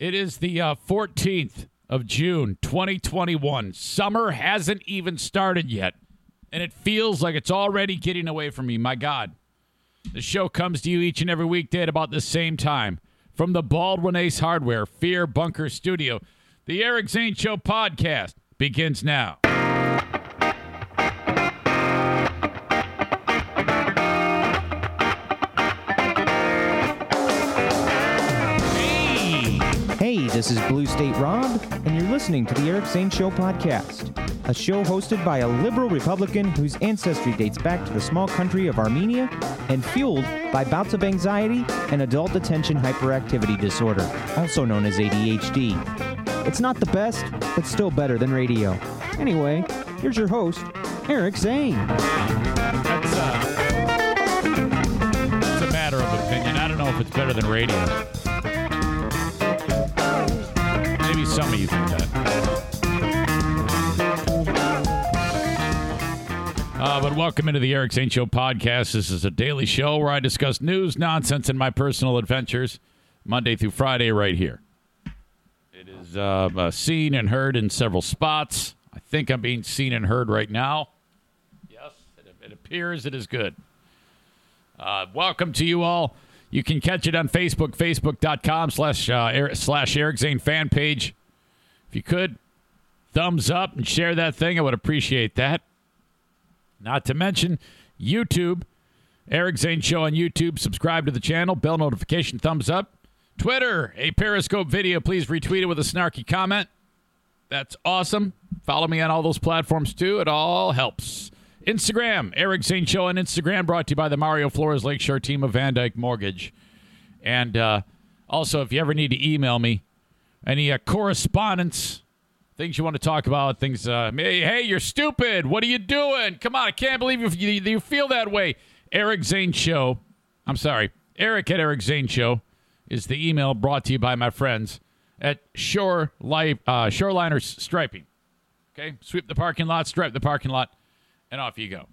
It is the uh, 14th of June, 2021. Summer hasn't even started yet, and it feels like it's already getting away from me. My God. The show comes to you each and every weekday at about the same time from the Baldwin Ace Hardware Fear Bunker Studio. The Eric Zane Show podcast begins now. Hey, this is Blue State Rob, and you're listening to the Eric Zane Show podcast, a show hosted by a liberal Republican whose ancestry dates back to the small country of Armenia and fueled by bouts of anxiety and adult attention hyperactivity disorder, also known as ADHD. It's not the best, but still better than radio. Anyway, here's your host, Eric Zane. That's, uh, it's a matter of opinion. I don't know if it's better than radio. Maybe some of you think that. Uh, but welcome into the Eric Zane Show podcast. This is a daily show where I discuss news, nonsense, and my personal adventures Monday through Friday right here. It is uh, uh, seen and heard in several spots. I think I'm being seen and heard right now. Yes, it, it appears it is good. Uh, welcome to you all. You can catch it on Facebook, facebook.com slash, uh, Eric- slash Eric Zane fan page. If you could, thumbs up and share that thing. I would appreciate that. Not to mention YouTube, Eric Zane Show on YouTube. Subscribe to the channel, bell notification, thumbs up. Twitter, a Periscope video. Please retweet it with a snarky comment. That's awesome. Follow me on all those platforms too. It all helps. Instagram, Eric Zane Show on Instagram, brought to you by the Mario Flores Lakeshore team of Van Dyke Mortgage. And uh, also, if you ever need to email me, any uh, correspondence, things you want to talk about, things, uh, hey, hey, you're stupid. What are you doing? Come on, I can't believe you, you, you feel that way. Eric Zane Show, I'm sorry, Eric at Eric Zane Show is the email brought to you by my friends at Shore Life, uh, Shoreliners Striping. Okay, sweep the parking lot, stripe the parking lot, and off you go.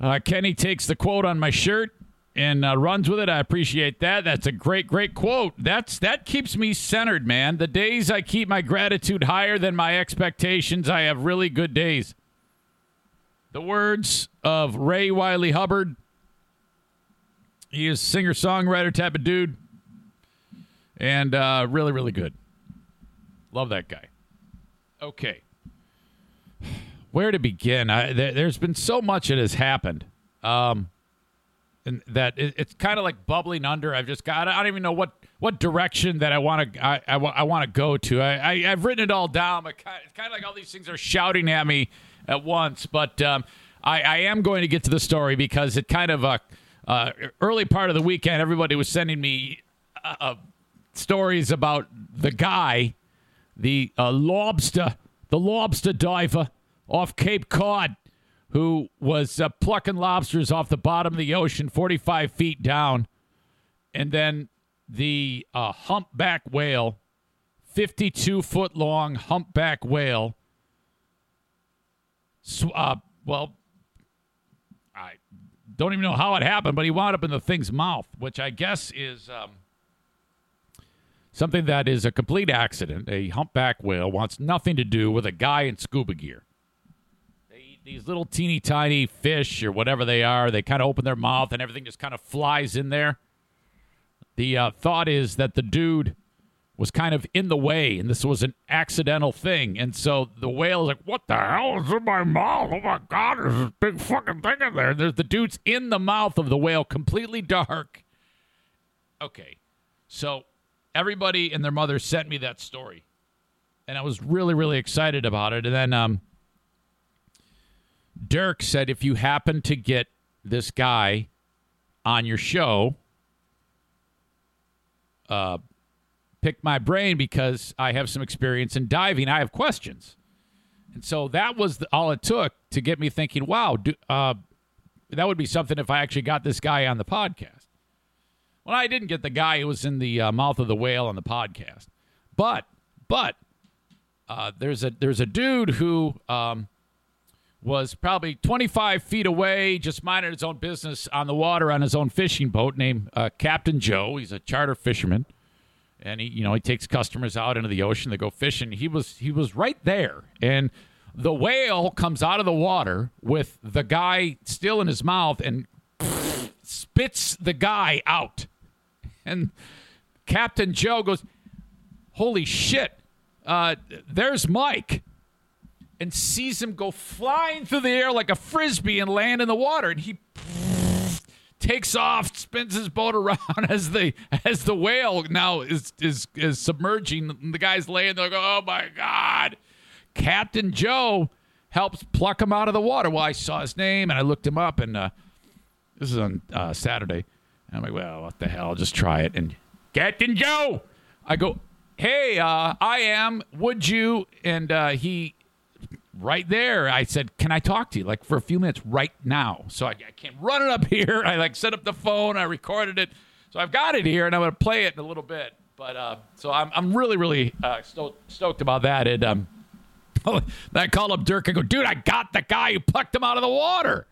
Uh, Kenny takes the quote on my shirt and uh, runs with it. I appreciate that. That's a great, great quote. That's that keeps me centered, man. The days I keep my gratitude higher than my expectations, I have really good days. The words of Ray Wylie Hubbard. He is singer songwriter type of dude, and uh, really, really good. Love that guy. Okay where to begin? I, there, has been so much that has happened, um, and that it, it's kind of like bubbling under. I've just got. I don't even know what what direction that I want to. I, I, I want to go to. I, I have written it all down, but kind it's kind of like all these things are shouting at me at once. But um, I, I am going to get to the story because it kind of uh, uh, early part of the weekend, everybody was sending me uh, uh stories about the guy, the uh, lobster, the lobster diver off Cape Cod who was uh, plucking lobsters off the bottom of the ocean 45 feet down. And then the uh, humpback whale, 52 foot long humpback whale. sw- uh, well, I don't even know how it happened, but he wound up in the thing's mouth, which I guess is um, something that is a complete accident. A humpback whale wants nothing to do with a guy in scuba gear these little teeny tiny fish or whatever they are, they kind of open their mouth and everything just kind of flies in there. The uh, thought is that the dude was kind of in the way and this was an accidental thing. And so the whale is like, What the hell is in my mouth? Oh my God, there's this big fucking thing in there. There's the dude's in the mouth of the whale, completely dark. Okay. So everybody and their mother sent me that story. And I was really, really excited about it. And then um, Dirk said if you happen to get this guy on your show, uh, pick my brain because I have some experience in diving. I have questions. And so that was the, all it took to get me thinking, wow, do, uh, that would be something if I actually got this guy on the podcast. Well, I didn't get the guy who was in the uh, mouth of the whale on the podcast, but but uh, there's a there's a dude who um, was probably 25 feet away, just minding his own business on the water on his own fishing boat, named uh, Captain Joe. He's a charter fisherman, and he you know he takes customers out into the ocean. They go fishing. He was he was right there, and the whale comes out of the water with the guy still in his mouth and spits the guy out. And Captain Joe goes, Holy shit, uh, there's Mike. And sees him go flying through the air like a frisbee and land in the water. And he takes off, spins his boat around as the as the whale now is is is submerging. And the guy's laying there, go, oh my god! Captain Joe helps pluck him out of the water. Well, I saw his name and I looked him up, and uh, this is on uh, Saturday. And I'm like, well, what the hell? I'll just try it. And Captain Joe, I go, hey, uh, I am. Would you? And uh, he, right there, I said, can I talk to you? Like for a few minutes right now. So I, I can't run it up here. I like set up the phone. I recorded it. So I've got it here, and I'm going to play it in a little bit. But uh, so I'm, I'm really, really uh, stoked, stoked about that. And um, that call up Dirk. I go, dude, I got the guy who plucked him out of the water.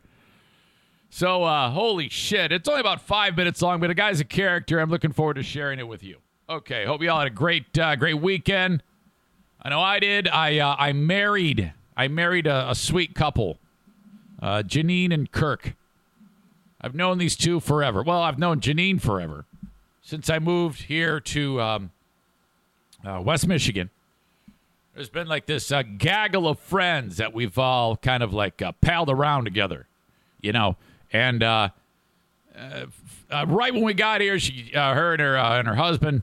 So, uh, holy shit. It's only about five minutes long, but the guy's a character. I'm looking forward to sharing it with you. Okay. Hope you all had a great, uh, great weekend. I know I did. I, uh, I married, I married a, a sweet couple, uh, Janine and Kirk. I've known these two forever. Well, I've known Janine forever since I moved here to um, uh, West Michigan. There's been like this uh, gaggle of friends that we've all kind of like uh, palled around together, you know. And uh, uh, uh, right when we got here, she, uh, her and her and her husband,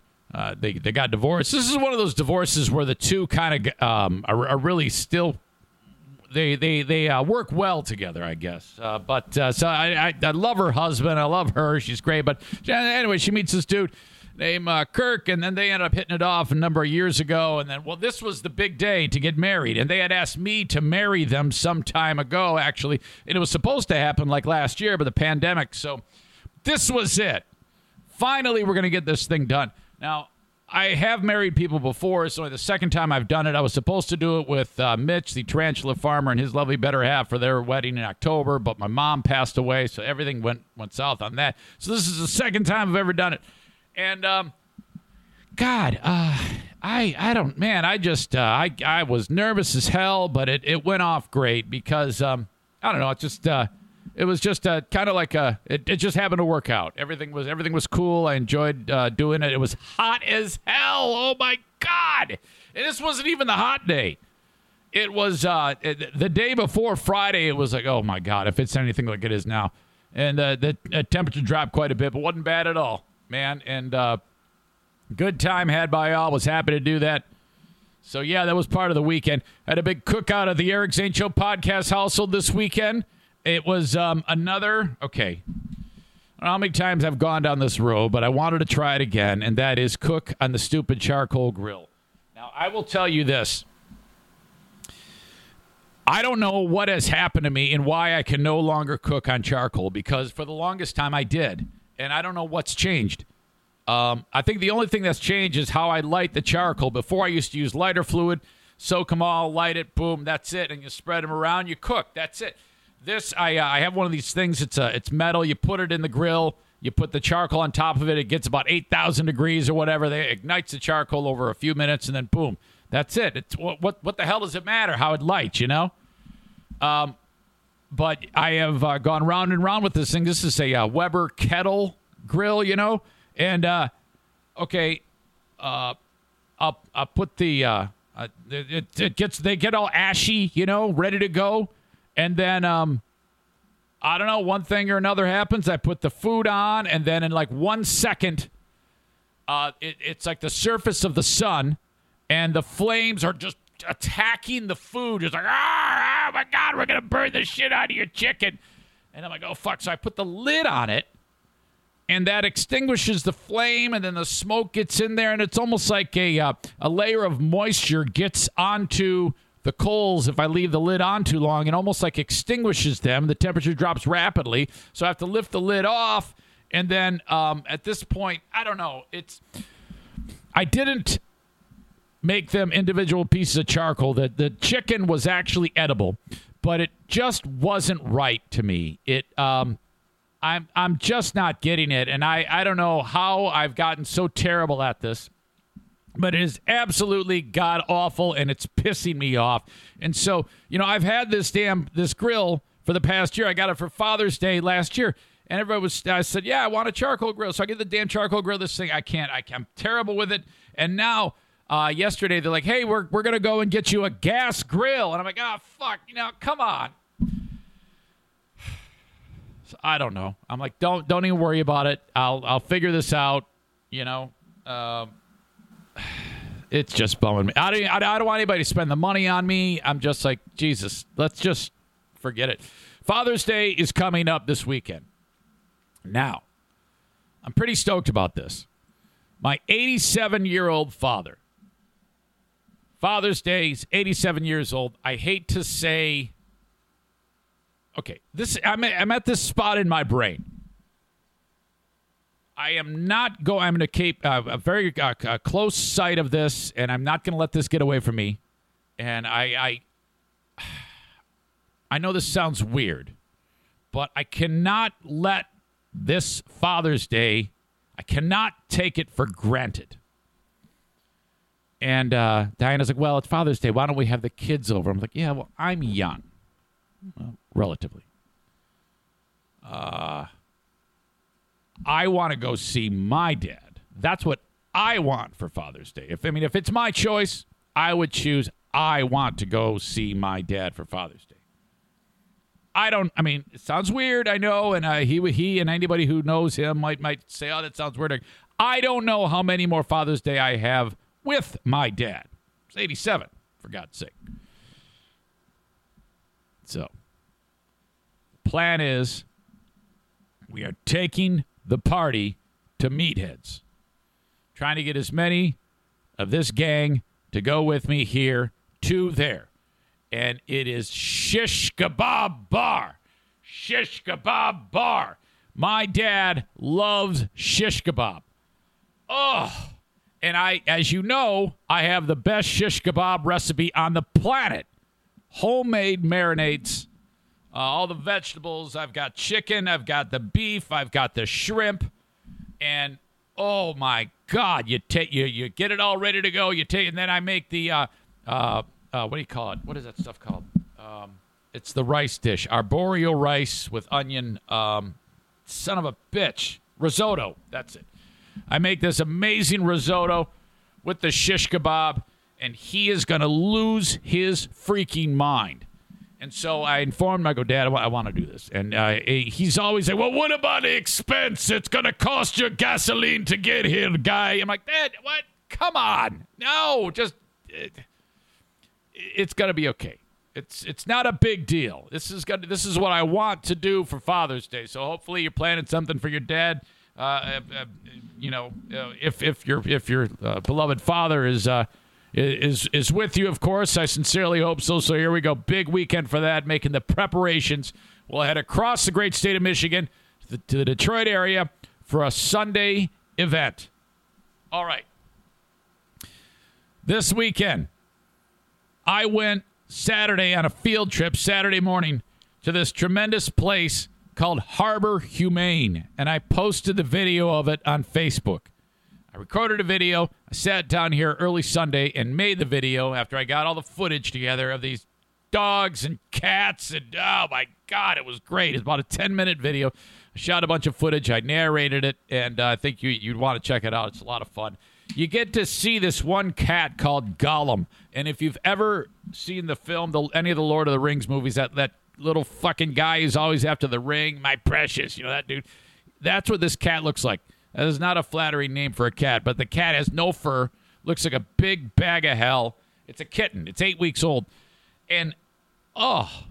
they they got divorced. This is one of those divorces where the two kind of um, are, are really still they they they uh, work well together, I guess. Uh, but uh, so I, I I love her husband. I love her. She's great. But anyway, she meets this dude named uh, Kirk, and then they ended up hitting it off a number of years ago. And then, well, this was the big day to get married, and they had asked me to marry them some time ago, actually, and it was supposed to happen like last year, but the pandemic. So this was it. Finally, we're to get this thing done. Now, I have married people before. It's only the second time I've done it. I was supposed to do it with uh, Mitch, the tarantula farmer, and his lovely better half for their wedding in October, but my mom passed away, so everything went went south on that. So this is the second time I've ever done it, and um, God, uh, I I don't man, I just uh, I I was nervous as hell, but it it went off great because um, I don't know, it just uh, it was just uh, kind of like a it, it just happened to work out. Everything was everything was cool. I enjoyed uh, doing it. It was hot as hell. Oh my god! And this wasn't even the hot day. It was uh, it, the day before Friday. It was like, oh my god, if it's anything like it is now, and uh, the uh, temperature dropped quite a bit, but wasn't bad at all, man. And uh, good time had by all. Was happy to do that. So yeah, that was part of the weekend. Had a big cookout at the Eric Zane Show podcast household this weekend. It was um, another okay. I don't know how many times I've gone down this road, but I wanted to try it again, and that is cook on the stupid charcoal grill. Now, I will tell you this. I don't know what has happened to me and why I can no longer cook on charcoal because for the longest time I did, and I don't know what's changed. Um, I think the only thing that's changed is how I light the charcoal. Before I used to use lighter fluid, soak them all, light it, boom, that's it, and you spread them around, you cook, that's it. This I uh, I have one of these things. It's a it's metal. You put it in the grill. You put the charcoal on top of it. It gets about eight thousand degrees or whatever. They ignites the charcoal over a few minutes, and then boom, that's it. It's what what, what the hell does it matter how it lights? You know. Um, but I have uh, gone round and round with this thing. This is a uh, Weber kettle grill, you know, and uh, okay, uh, I'll I'll put the uh, uh, it, it gets they get all ashy, you know, ready to go. And then um I don't know, one thing or another happens. I put the food on, and then in like one second, uh, it, it's like the surface of the sun, and the flames are just attacking the food. It's like, ah, oh my God, we're going to burn the shit out of your chicken. And I'm like, oh, fuck. So I put the lid on it, and that extinguishes the flame, and then the smoke gets in there, and it's almost like a uh, a layer of moisture gets onto the coals if I leave the lid on too long, it almost like extinguishes them. The temperature drops rapidly, so I have to lift the lid off, and then um, at this point, I don't know. It's I didn't make them individual pieces of charcoal. The the chicken was actually edible, but it just wasn't right to me. It um I'm I'm just not getting it and I I don't know how I've gotten so terrible at this. But it is absolutely god awful and it's pissing me off. And so, you know, I've had this damn this grill for the past year. I got it for Father's Day last year. And everybody was, I said, yeah, I want a charcoal grill. So I get the damn charcoal grill. This thing, I can't, I, I'm terrible with it. And now uh, yesterday they're like, "Hey, we're we're gonna go and get you a gas grill," and I'm like, "Oh fuck, you know, come on." So I don't know. I'm like, don't don't even worry about it. I'll I'll figure this out. You know, um, it's just bumming me. I don't I, don't want anybody to spend the money on me. I'm just like Jesus. Let's just forget it. Father's Day is coming up this weekend. Now, I'm pretty stoked about this. My 87 year old father Father's Day. He's 87 years old. I hate to say. Okay, this I'm, I'm at this spot in my brain. I am not going. I'm going to keep uh, a very uh, a close sight of this, and I'm not going to let this get away from me. And I, I, I know this sounds weird, but I cannot let this Father's Day. I cannot take it for granted. And uh, Diana's like, well, it's Father's Day. Why don't we have the kids over? I'm like, yeah, well, I'm young, well, relatively. Uh, I want to go see my dad. That's what I want for Father's Day. If I mean, if it's my choice, I would choose. I want to go see my dad for Father's Day. I don't. I mean, it sounds weird. I know, and uh, he he and anybody who knows him might might say, "Oh, that sounds weird." I don't know how many more Father's Day I have with my dad. It's 87, for God's sake. So, plan is we are taking the party to Meatheads. Trying to get as many of this gang to go with me here to there. And it is Shish Kebab Bar. Shish Kebab Bar. My dad loves shish kebab. Oh, and I, as you know, I have the best shish kebab recipe on the planet. Homemade marinades, uh, all the vegetables. I've got chicken, I've got the beef, I've got the shrimp, and oh my God, you take you you get it all ready to go. You take, and then I make the uh, uh, uh, what do you call it? What is that stuff called? Um, it's the rice dish, arborio rice with onion. Um, son of a bitch, risotto. That's it. I make this amazing risotto with the shish kebab, and he is going to lose his freaking mind. And so I informed him, I go, Dad, I want to do this. And uh, he's always like, Well, what about the expense? It's going to cost you gasoline to get here, guy. I'm like, Dad, what? Come on. No, just. It, it's going to be okay. It's it's not a big deal. This is gonna, this is what I want to do for Father's Day. So hopefully you're planning something for your dad. Uh, uh, uh, you know, if if your if your beloved father is is is with you, of course. I sincerely hope so. So here we go, big weekend for that, making the preparations. We'll head across the great state of Michigan to the, to the Detroit area for a Sunday event. All right. This weekend, I went Saturday on a field trip, Saturday morning, to this tremendous place called Harbor Humane, and I posted the video of it on Facebook. I recorded a video. I sat down here early Sunday and made the video after I got all the footage together of these dogs and cats. And oh my God, it was great. It's about a 10 minute video. I shot a bunch of footage. I narrated it, and uh, I think you, you'd want to check it out. It's a lot of fun. You get to see this one cat called Gollum. And if you've ever seen the film, the, any of the Lord of the Rings movies, that, that little fucking guy who's always after the ring, my precious, you know that dude. That's what this cat looks like. That is not a flattering name for a cat, but the cat has no fur, looks like a big bag of hell. It's a kitten. It's eight weeks old, and oh,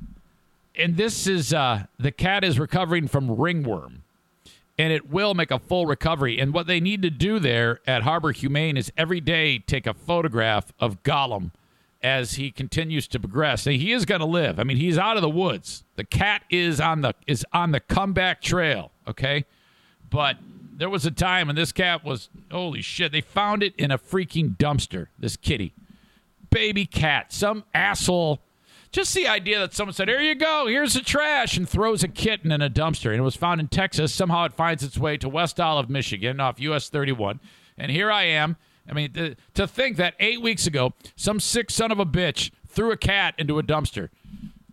and this is uh, the cat is recovering from ringworm, and it will make a full recovery. And what they need to do there at Harbor Humane is every day take a photograph of Gollum as he continues to progress. And he is going to live. I mean, he's out of the woods. The cat is on the is on the comeback trail. Okay, but there was a time when this cat was holy shit. They found it in a freaking dumpster. This kitty, baby cat, some asshole just the idea that someone said, Here you go, here's the trash, and throws a kitten in a dumpster. And it was found in Texas. Somehow it finds its way to West Olive, Michigan, off US 31. And here I am. I mean, to think that eight weeks ago, some sick son of a bitch threw a cat into a dumpster.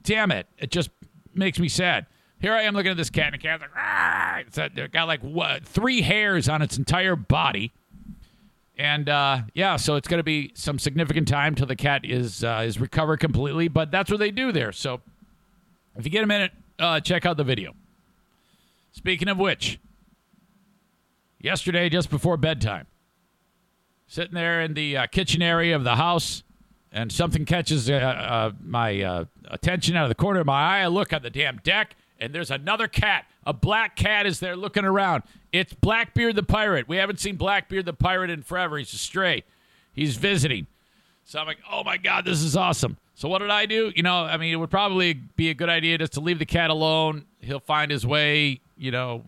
Damn it. It just makes me sad. Here I am looking at this cat, and the cat's like, ah! It's got like what, three hairs on its entire body. And uh, yeah, so it's going to be some significant time till the cat is uh, is recovered completely. But that's what they do there. So if you get a minute, uh, check out the video. Speaking of which, yesterday just before bedtime, sitting there in the uh, kitchen area of the house, and something catches uh, uh, my attention out of the corner of my eye. I look at the damn deck, and there's another cat. A black cat is there looking around. It's Blackbeard the pirate. We haven't seen Blackbeard the pirate in forever. He's a stray. He's visiting. So I'm like, oh my God, this is awesome. So what did I do? You know, I mean, it would probably be a good idea just to leave the cat alone. He'll find his way. You know,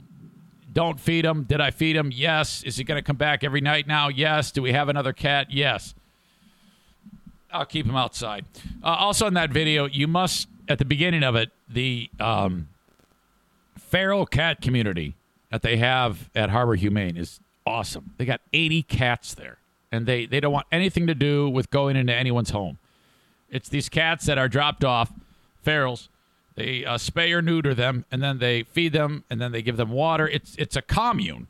don't feed him. Did I feed him? Yes. Is he going to come back every night now? Yes. Do we have another cat? Yes. I'll keep him outside. Uh, also, in that video, you must at the beginning of it, the um, feral cat community that they have at Harbor Humane is awesome. They got 80 cats there, and they, they don't want anything to do with going into anyone's home. It's these cats that are dropped off, ferals. They uh, spay or neuter them, and then they feed them, and then they give them water. It's it's a commune,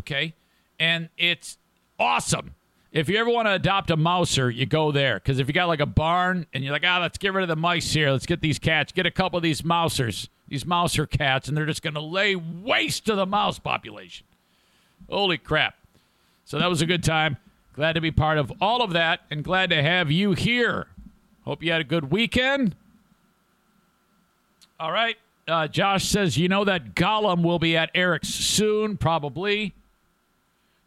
okay, and it's awesome. If you ever want to adopt a mouser, you go there because if you got like a barn and you're like, ah, let's get rid of the mice here, let's get these cats, get a couple of these mousers these mouser cats, and they're just going to lay waste to the mouse population. Holy crap. So that was a good time. Glad to be part of all of that and glad to have you here. Hope you had a good weekend. All right. Uh, Josh says, you know that Gollum will be at Eric's soon, probably.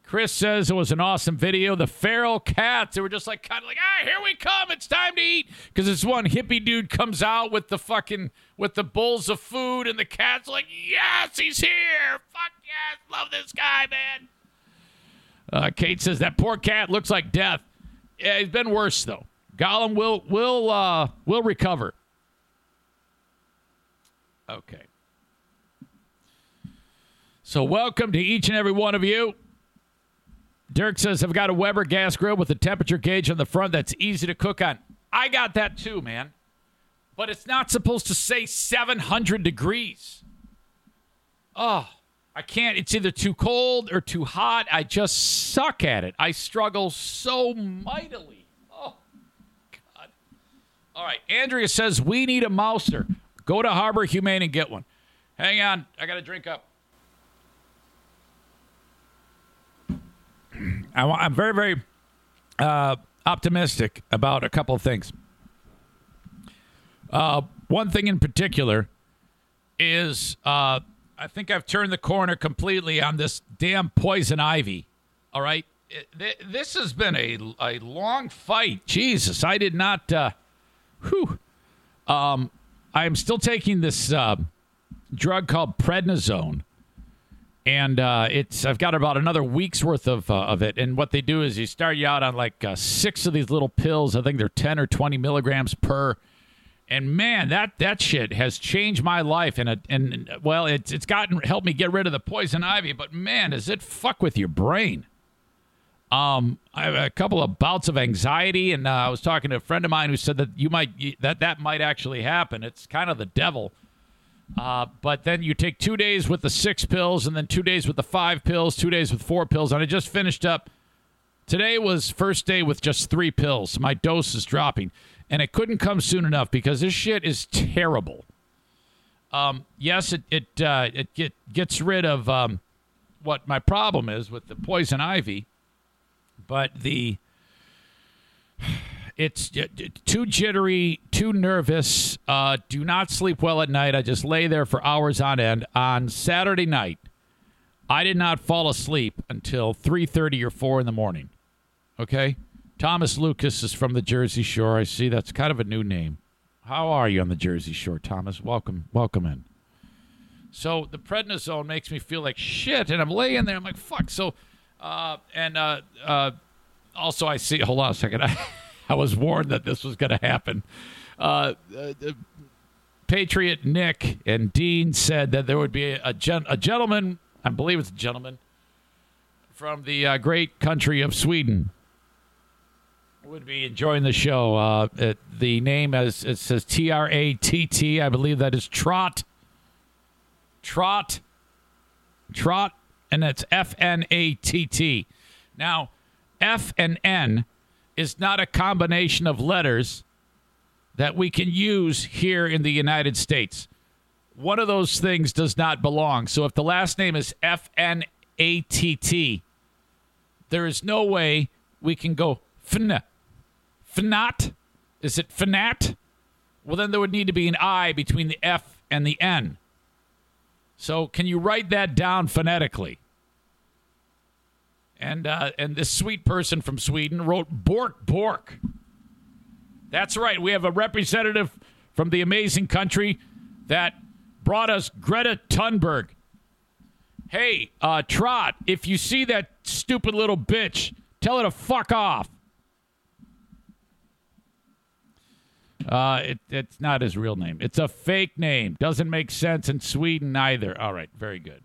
Chris says it was an awesome video. The feral cats, they were just like kind of like, ah, here we come. It's time to eat. Because this one hippie dude comes out with the fucking with the bowls of food, and the cat's like, yes, he's here. Fuck yes, love this guy, man. Uh, Kate says that poor cat looks like death. Yeah, he's been worse though. Gollum will will uh, will recover. Okay. So welcome to each and every one of you. Dirk says, I've got a Weber gas grill with a temperature gauge on the front that's easy to cook on. I got that too, man. But it's not supposed to say 700 degrees. Oh, I can't. It's either too cold or too hot. I just suck at it. I struggle so mightily. Oh, God. All right. Andrea says, We need a mouser. Go to Harbor Humane and get one. Hang on. I got to drink up. I'm very, very uh, optimistic about a couple of things. Uh, one thing in particular is uh, I think I've turned the corner completely on this damn poison ivy. All right. This has been a, a long fight. Jesus, I did not. Uh, whew. Um, I'm still taking this uh, drug called prednisone and uh, it's I've got about another week's worth of uh, of it. And what they do is you start you out on like uh, six of these little pills. I think they're ten or twenty milligrams per. And man, that that shit has changed my life. And and well, it's it's gotten helped me get rid of the poison ivy. But man, does it fuck with your brain? Um, I have a couple of bouts of anxiety, and uh, I was talking to a friend of mine who said that you might that that might actually happen. It's kind of the devil uh, but then you take two days with the six pills, and then two days with the five pills, two days with four pills. And I just finished up. Today was first day with just three pills. My dose is dropping, and it couldn't come soon enough because this shit is terrible. Um, yes, it it uh, it get, gets rid of um, what my problem is with the poison ivy, but the it's too jittery, too nervous. Uh, do not sleep well at night. I just lay there for hours on end. On Saturday night, I did not fall asleep until 3:30 or 4 in the morning. Okay? Thomas Lucas is from the Jersey Shore. I see that's kind of a new name. How are you on the Jersey Shore, Thomas? Welcome, welcome in. So the prednisone makes me feel like shit, and I'm laying there. I'm like, fuck. So, uh, and uh, uh, also I see. Hold on a second. I, I was warned that this was going to happen. Uh, uh, Patriot Nick and Dean said that there would be a, gen- a gentleman. I believe it's a gentleman from the uh, great country of Sweden would be enjoying the show. Uh, it, the name as it says T R A T T. I believe that is Trot. Trot. Trot, and that's F N A T T. Now, F and N is not a combination of letters that we can use here in the United States. One of those things does not belong. So if the last name is F N A T T, there is no way we can go fn Fnat? Is it Fnat? Well, then there would need to be an I between the F and the N. So can you write that down phonetically? And uh, and this sweet person from Sweden wrote Bork Bork. That's right. We have a representative from the amazing country that brought us Greta Thunberg. Hey, uh, Trot, if you see that stupid little bitch, tell her to fuck off. Uh, it, it's not his real name. It's a fake name. Doesn't make sense in Sweden either. All right, very good.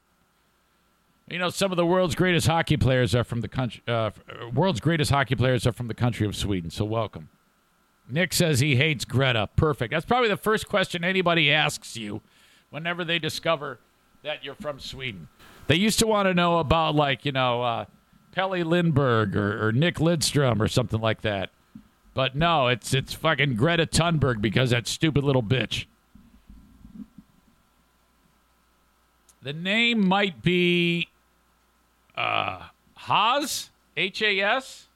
You know, some of the world's greatest hockey players are from the country. Uh, world's greatest hockey players are from the country of Sweden. So welcome. Nick says he hates Greta. Perfect. That's probably the first question anybody asks you whenever they discover that you're from Sweden. They used to want to know about, like, you know, uh, Pelle Lindbergh or, or Nick Lidstrom or something like that. But no, it's it's fucking Greta Thunberg because that stupid little bitch. The name might be uh Haas? H A S?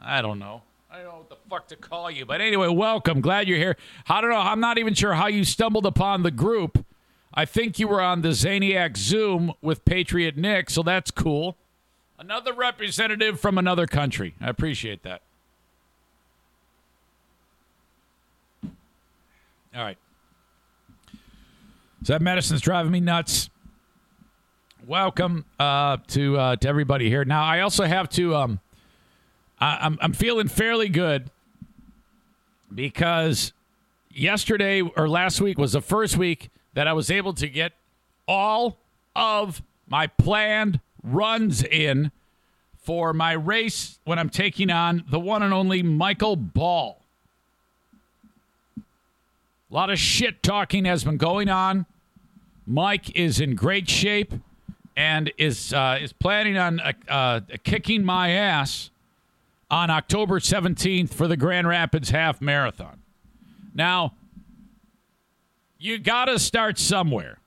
I don't know. I don't know what the fuck to call you. But anyway, welcome. Glad you're here. I don't know. I'm not even sure how you stumbled upon the group. I think you were on the Zaniac Zoom with Patriot Nick, so that's cool. Another representative from another country. I appreciate that. All right. So that medicine's driving me nuts. Welcome uh, to uh, to everybody here. Now I also have to. Um, I, I'm I'm feeling fairly good because yesterday or last week was the first week that I was able to get all of my planned runs in for my race when I'm taking on the one and only Michael Ball. A lot of shit talking has been going on. Mike is in great shape and is uh, is planning on uh, uh, kicking my ass on October 17th for the Grand Rapids Half Marathon. Now, you got to start somewhere.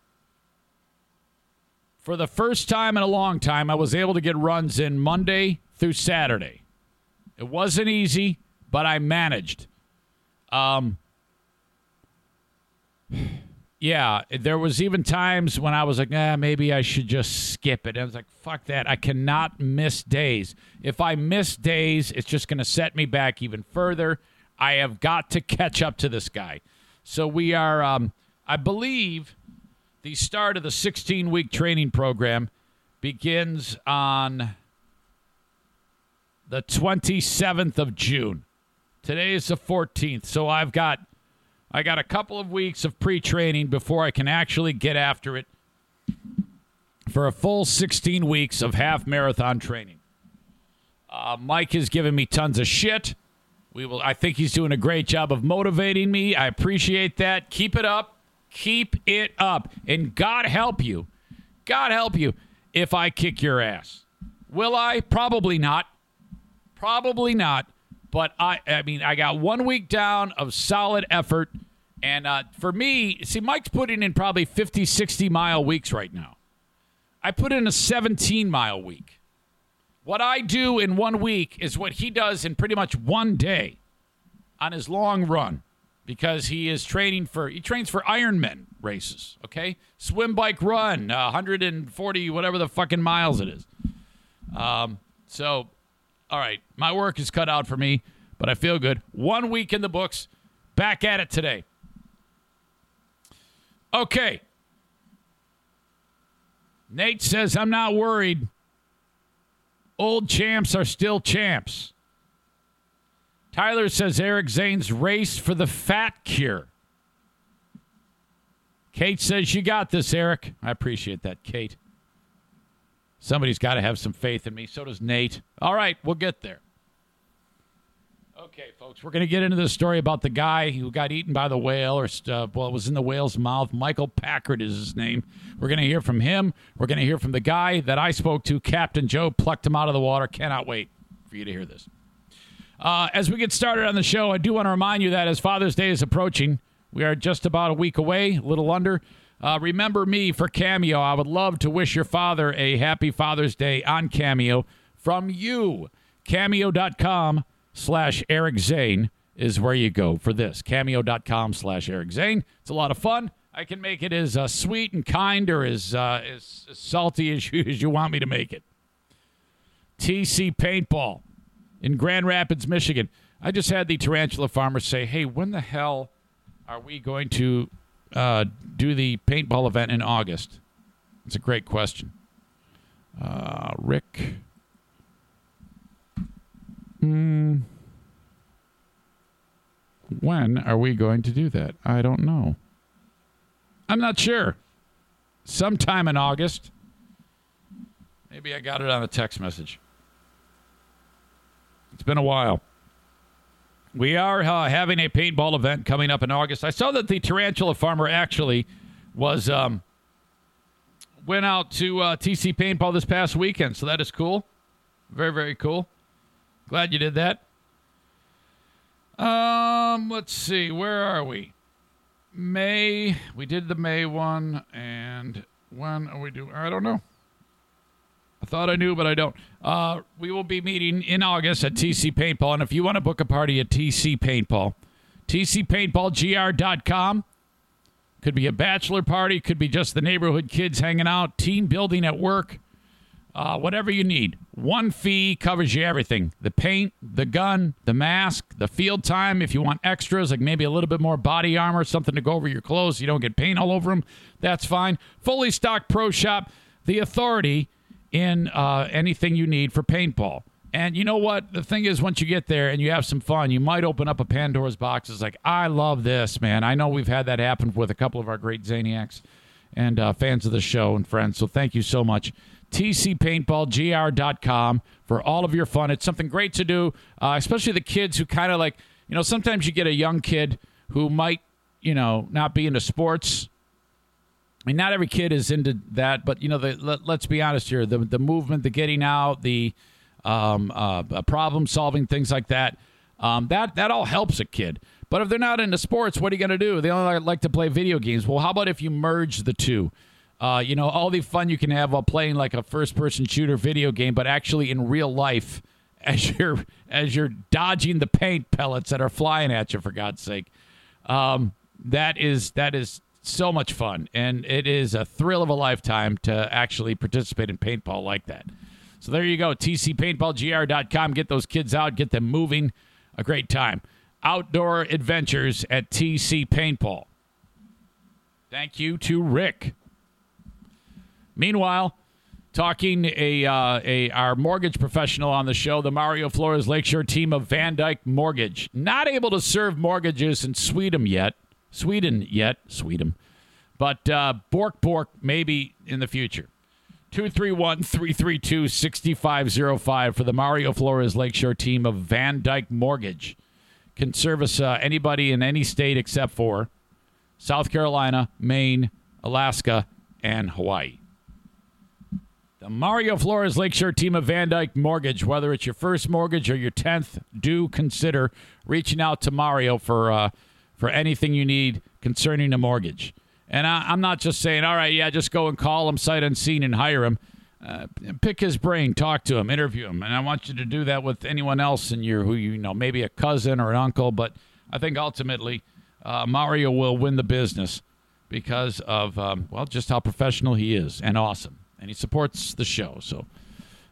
For the first time in a long time, I was able to get runs in Monday through Saturday. It wasn't easy, but I managed. Um, yeah, there was even times when I was like, "Ah, maybe I should just skip it." I was like, "Fuck that! I cannot miss days. If I miss days, it's just going to set me back even further. I have got to catch up to this guy." So we are, um, I believe, the start of the 16-week training program begins on the 27th of June. Today is the 14th, so I've got I got a couple of weeks of pre training before I can actually get after it for a full 16 weeks of half marathon training. Uh, Mike has given me tons of shit. We will. I think he's doing a great job of motivating me. I appreciate that. Keep it up. Keep it up. And God help you. God help you if I kick your ass. Will I? Probably not. Probably not. But I, I mean, I got one week down of solid effort. And uh, for me, see, Mike's putting in probably 50, 60 mile weeks right now. I put in a 17 mile week. What I do in one week is what he does in pretty much one day on his long run. because he is training for he trains for Ironman races. Okay, swim, bike, run, uh, 140 whatever the fucking miles it is. Um, so, all right, my work is cut out for me, but I feel good. One week in the books, back at it today. Okay. Nate says, I'm not worried. Old champs are still champs. Tyler says Eric Zane's race for the fat cure. Kate says, You got this, Eric. I appreciate that, Kate. Somebody's got to have some faith in me. So does Nate. All right, we'll get there. Okay, folks, we're going to get into the story about the guy who got eaten by the whale, or uh, well, it was in the whale's mouth. Michael Packard is his name. We're going to hear from him. We're going to hear from the guy that I spoke to, Captain Joe, plucked him out of the water. Cannot wait for you to hear this. Uh, as we get started on the show, I do want to remind you that as Father's Day is approaching, we are just about a week away, a little under. Uh, remember me for Cameo. I would love to wish your father a happy Father's Day on Cameo from you. Cameo.com slash Eric Zane is where you go for this. Cameo.com slash Eric Zane. It's a lot of fun. I can make it as uh, sweet and kind or as, uh, as, as salty as you, as you want me to make it. TC Paintball in Grand Rapids, Michigan. I just had the tarantula farmer say, "Hey, when the hell are we going to uh, do the paintball event in August?" It's a great question. Uh, Rick. Hmm. When are we going to do that? I don't know. I'm not sure. Sometime in August. Maybe I got it on a text message. It's been a while. We are uh, having a paintball event coming up in August. I saw that the tarantula farmer actually was um, went out to uh, TC Paintball this past weekend, so that is cool. Very very cool. Glad you did that. Um, let's see, where are we? May. We did the May one, and when are we doing? I don't know. I thought I knew, but I don't. Uh, we will be meeting in August at TC Paintball. And if you want to book a party at TC Paintball, TCPaintballGR.com. Could be a bachelor party, could be just the neighborhood kids hanging out, team building at work, uh, whatever you need. One fee covers you everything the paint, the gun, the mask, the field time. If you want extras, like maybe a little bit more body armor, something to go over your clothes, so you don't get paint all over them, that's fine. Fully stocked pro shop, the authority in uh, anything you need for paintball. And you know what? The thing is, once you get there and you have some fun, you might open up a Pandora's box. It's like, I love this, man. I know we've had that happen with a couple of our great Zaniacs and uh, fans of the show and friends. So thank you so much. TCPaintballGR.com for all of your fun. It's something great to do, uh, especially the kids who kind of like, you know, sometimes you get a young kid who might, you know, not be into sports I mean, not every kid is into that, but you know, the, let, us be honest here: the the movement, the getting out, the um, uh, problem solving, things like that. Um, that that all helps a kid. But if they're not into sports, what are you going to do? They only like to play video games. Well, how about if you merge the two? Uh, you know, all the fun you can have while playing like a first-person shooter video game, but actually in real life, as you're as you're dodging the paint pellets that are flying at you, for God's sake. Um, that is that is so much fun, and it is a thrill of a lifetime to actually participate in paintball like that. So there you go, tcpaintballgr.com. Get those kids out, get them moving. A great time. Outdoor adventures at TC Paintball. Thank you to Rick. Meanwhile, talking a, uh, a our mortgage professional on the show, the Mario Flores Lakeshore team of Van Dyke Mortgage, not able to serve mortgages in Sweden yet. Sweden yet, Sweden. But uh, Bork Bork maybe in the future. 231 332 6505 for the Mario Flores Lakeshore team of Van Dyke Mortgage. Can service uh, anybody in any state except for South Carolina, Maine, Alaska, and Hawaii. The Mario Flores Lakeshore team of Van Dyke Mortgage, whether it's your first mortgage or your 10th, do consider reaching out to Mario for. Uh, for anything you need concerning a mortgage. And I, am not just saying, all right, yeah, just go and call him sight unseen and hire him. Uh, pick his brain, talk to him, interview him, and I want you to do that with anyone else in your who you know, maybe a cousin or an uncle. But I think ultimately, uh, Mario will win the business because of um, well, just how professional he is and awesome, and he supports the show. So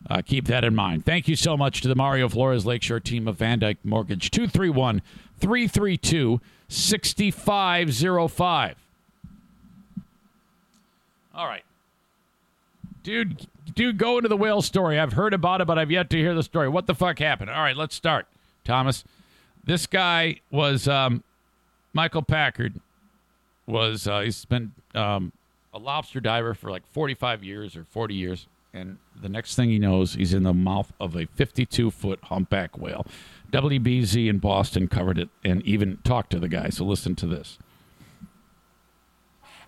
uh, keep that in mind. Thank you so much to the Mario Flores Lakeshore team of Van Dyke Mortgage. 231 332 6505. All right. Dude, dude, go into the whale story. I've heard about it, but I've yet to hear the story. What the fuck happened? All right, let's start. Thomas, this guy was um, Michael Packard. Was uh, he's been um, a lobster diver for like 45 years or 40 years, and the next thing he knows, he's in the mouth of a 52 foot humpback whale. WBZ in Boston covered it and even talked to the guy. So listen to this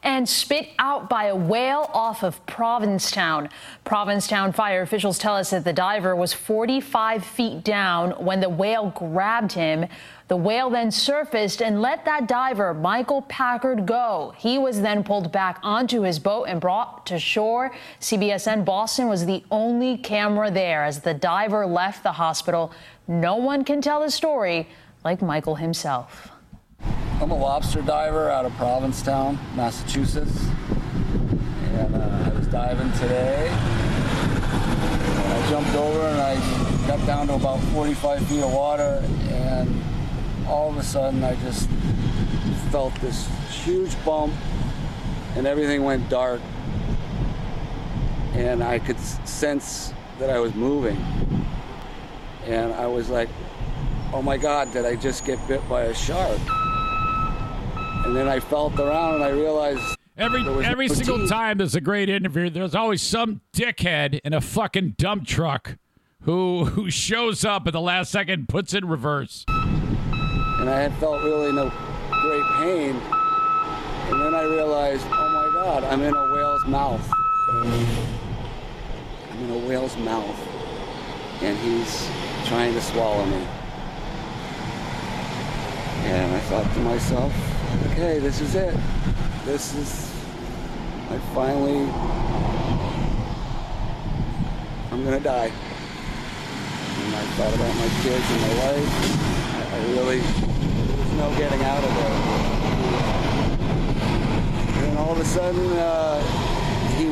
and spit out by a whale off of Provincetown. Provincetown fire officials tell us that the diver was 45 feet down when the whale grabbed him. The whale then surfaced and let that diver, Michael Packard, go. He was then pulled back onto his boat and brought to shore. CBSN Boston was the only camera there as the diver left the hospital. No one can tell the story like Michael himself. I'm a lobster diver out of Provincetown, Massachusetts. And uh, I was diving today. I jumped over and I got down to about 45 feet of water. And all of a sudden, I just felt this huge bump and everything went dark. And I could sense that I was moving. And I was like, oh my God, did I just get bit by a shark? And then I felt around and I realized Every every no single teeth. time there's a great interview, there's always some dickhead in a fucking dump truck who who shows up at the last second, puts in reverse. and I had felt really no great pain. And then I realized, oh my God, I'm in a whale's mouth. I'm in a whale's mouth, and he's trying to swallow me. And I thought to myself, okay, this is it. This is, I finally, I'm gonna die. And I thought about my kids and my wife. I really, there was no getting out of there. And all of a sudden, uh,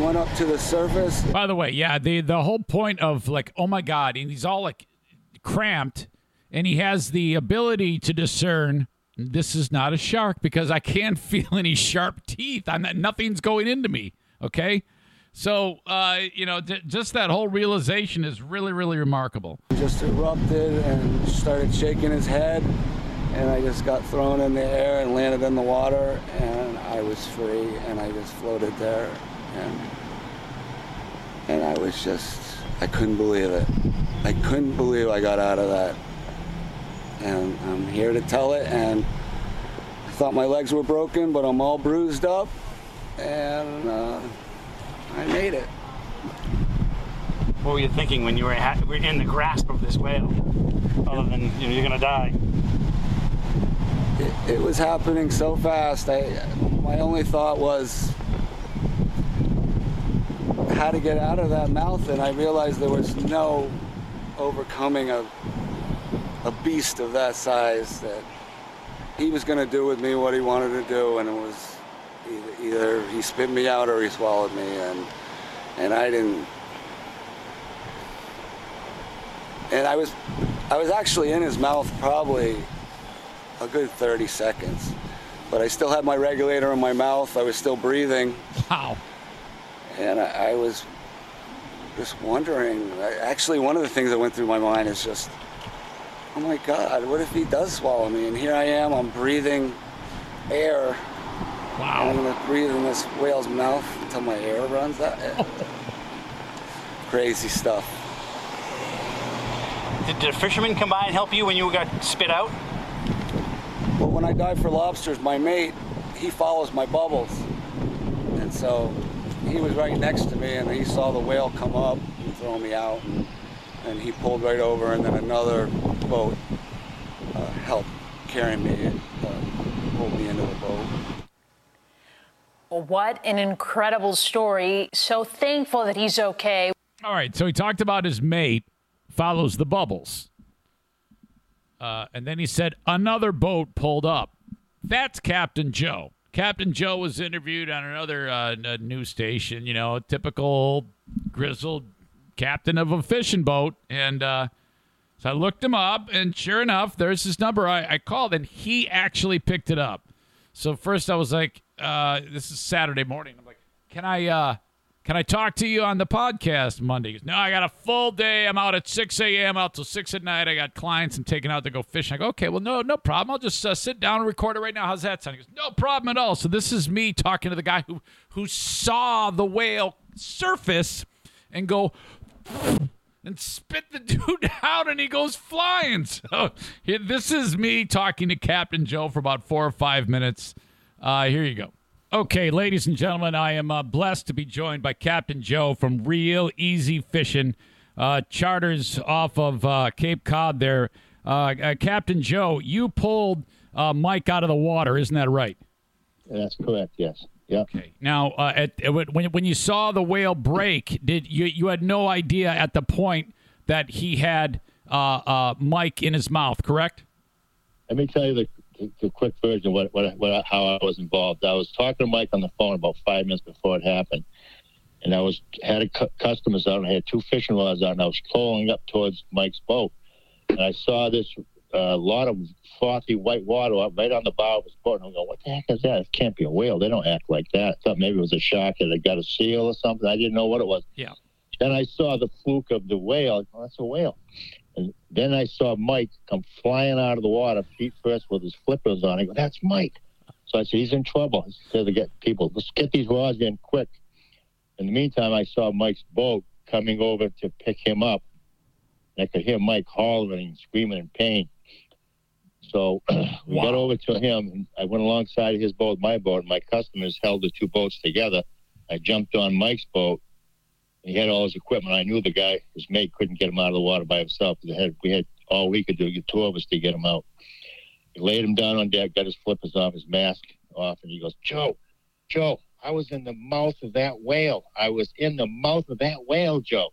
went up to the surface. By the way, yeah, the the whole point of like, oh my god, and he's all like cramped, and he has the ability to discern this is not a shark because I can't feel any sharp teeth. I'm not, nothing's going into me. Okay, so uh, you know, j- just that whole realization is really, really remarkable. just erupted and started shaking his head and I just got thrown in the air and landed in the water and I was free and I just floated there and and I was just I couldn't believe it. I couldn't believe I got out of that. And I'm here to tell it and I thought my legs were broken but I'm all bruised up and uh, I made it. What were you thinking when you were, were in the grasp of this whale? Other than you know, you're gonna die. it, it was happening so fast. I my only thought was how to get out of that mouth, and I realized there was no overcoming a a beast of that size that he was going to do with me what he wanted to do, and it was either, either he spit me out or he swallowed me, and and I didn't. And I was, I was actually in his mouth probably a good 30 seconds. But I still had my regulator in my mouth. I was still breathing. Wow. And I, I was just wondering. Actually, one of the things that went through my mind is just, oh my God, what if he does swallow me? And here I am, I'm breathing air. Wow. I'm going to breathe in this whale's mouth until my air runs out. Crazy stuff. Did, a fisherman come by and help you when you got spit out? Well, when I dive for lobsters, my mate, he follows my bubbles. And so he was right next to me and he saw the whale come up and throw me out. And, and he pulled right over and then another boat uh, helped carry me, uh, pulled me into the boat. What an incredible story. So thankful that he's okay. All right, so he talked about his mate follows the bubbles. Uh, and then he said another boat pulled up that's Captain Joe. Captain Joe was interviewed on another uh, news station. You know, a typical grizzled captain of a fishing boat, and uh, so I looked him up, and sure enough, there's his number. I, I called, and he actually picked it up. So first, I was like, uh, "This is Saturday morning." I'm like, "Can I?" Can I talk to you on the podcast Monday? Goes, no, I got a full day. I'm out at 6 a.m. out till 6 at night. I got clients and taking out to go fishing. I go, okay, well, no, no problem. I'll just uh, sit down and record it right now. How's that sound? He goes, no problem at all. So this is me talking to the guy who who saw the whale surface and go and spit the dude out and he goes flying. So this is me talking to Captain Joe for about four or five minutes. Uh, here you go. Okay, ladies and gentlemen, I am uh, blessed to be joined by Captain Joe from Real Easy Fishing, uh, charters off of uh, Cape Cod there. Uh, uh, Captain Joe, you pulled uh, Mike out of the water, isn't that right? That's correct. Yes. Yep. Okay. Now, uh, at, uh, when when you saw the whale break, did you you had no idea at the point that he had uh, uh, Mike in his mouth, correct? Let me tell you the, the, quick version of what, what, what how I was involved. I was talking to Mike on the phone about five minutes before it happened, and I was had a cu- customers out. and I had two fishing rods out, and I was pulling up towards Mike's boat, and I saw this uh, lot of frothy white water up right on the bow of his boat. And I'm going, what the heck is that? It can't be a whale. They don't act like that. I thought maybe it was a shark that had got a seal or something. I didn't know what it was. Yeah. Then I saw the fluke of the whale. That's a whale. And then I saw Mike come flying out of the water, feet first, with his flippers on. I go, "That's Mike." So I said, "He's in trouble." I said to get people, let's get these rods in quick. In the meantime, I saw Mike's boat coming over to pick him up. And I could hear Mike hollering and screaming in pain. So we got over to him. And I went alongside his boat, my boat. And my customers held the two boats together. I jumped on Mike's boat. He had all his equipment. I knew the guy, his mate, couldn't get him out of the water by himself. We had, we had all we could do, two of us, to get him out. He laid him down on deck, got his flippers off, his mask off, and he goes, Joe, Joe, I was in the mouth of that whale. I was in the mouth of that whale, Joe.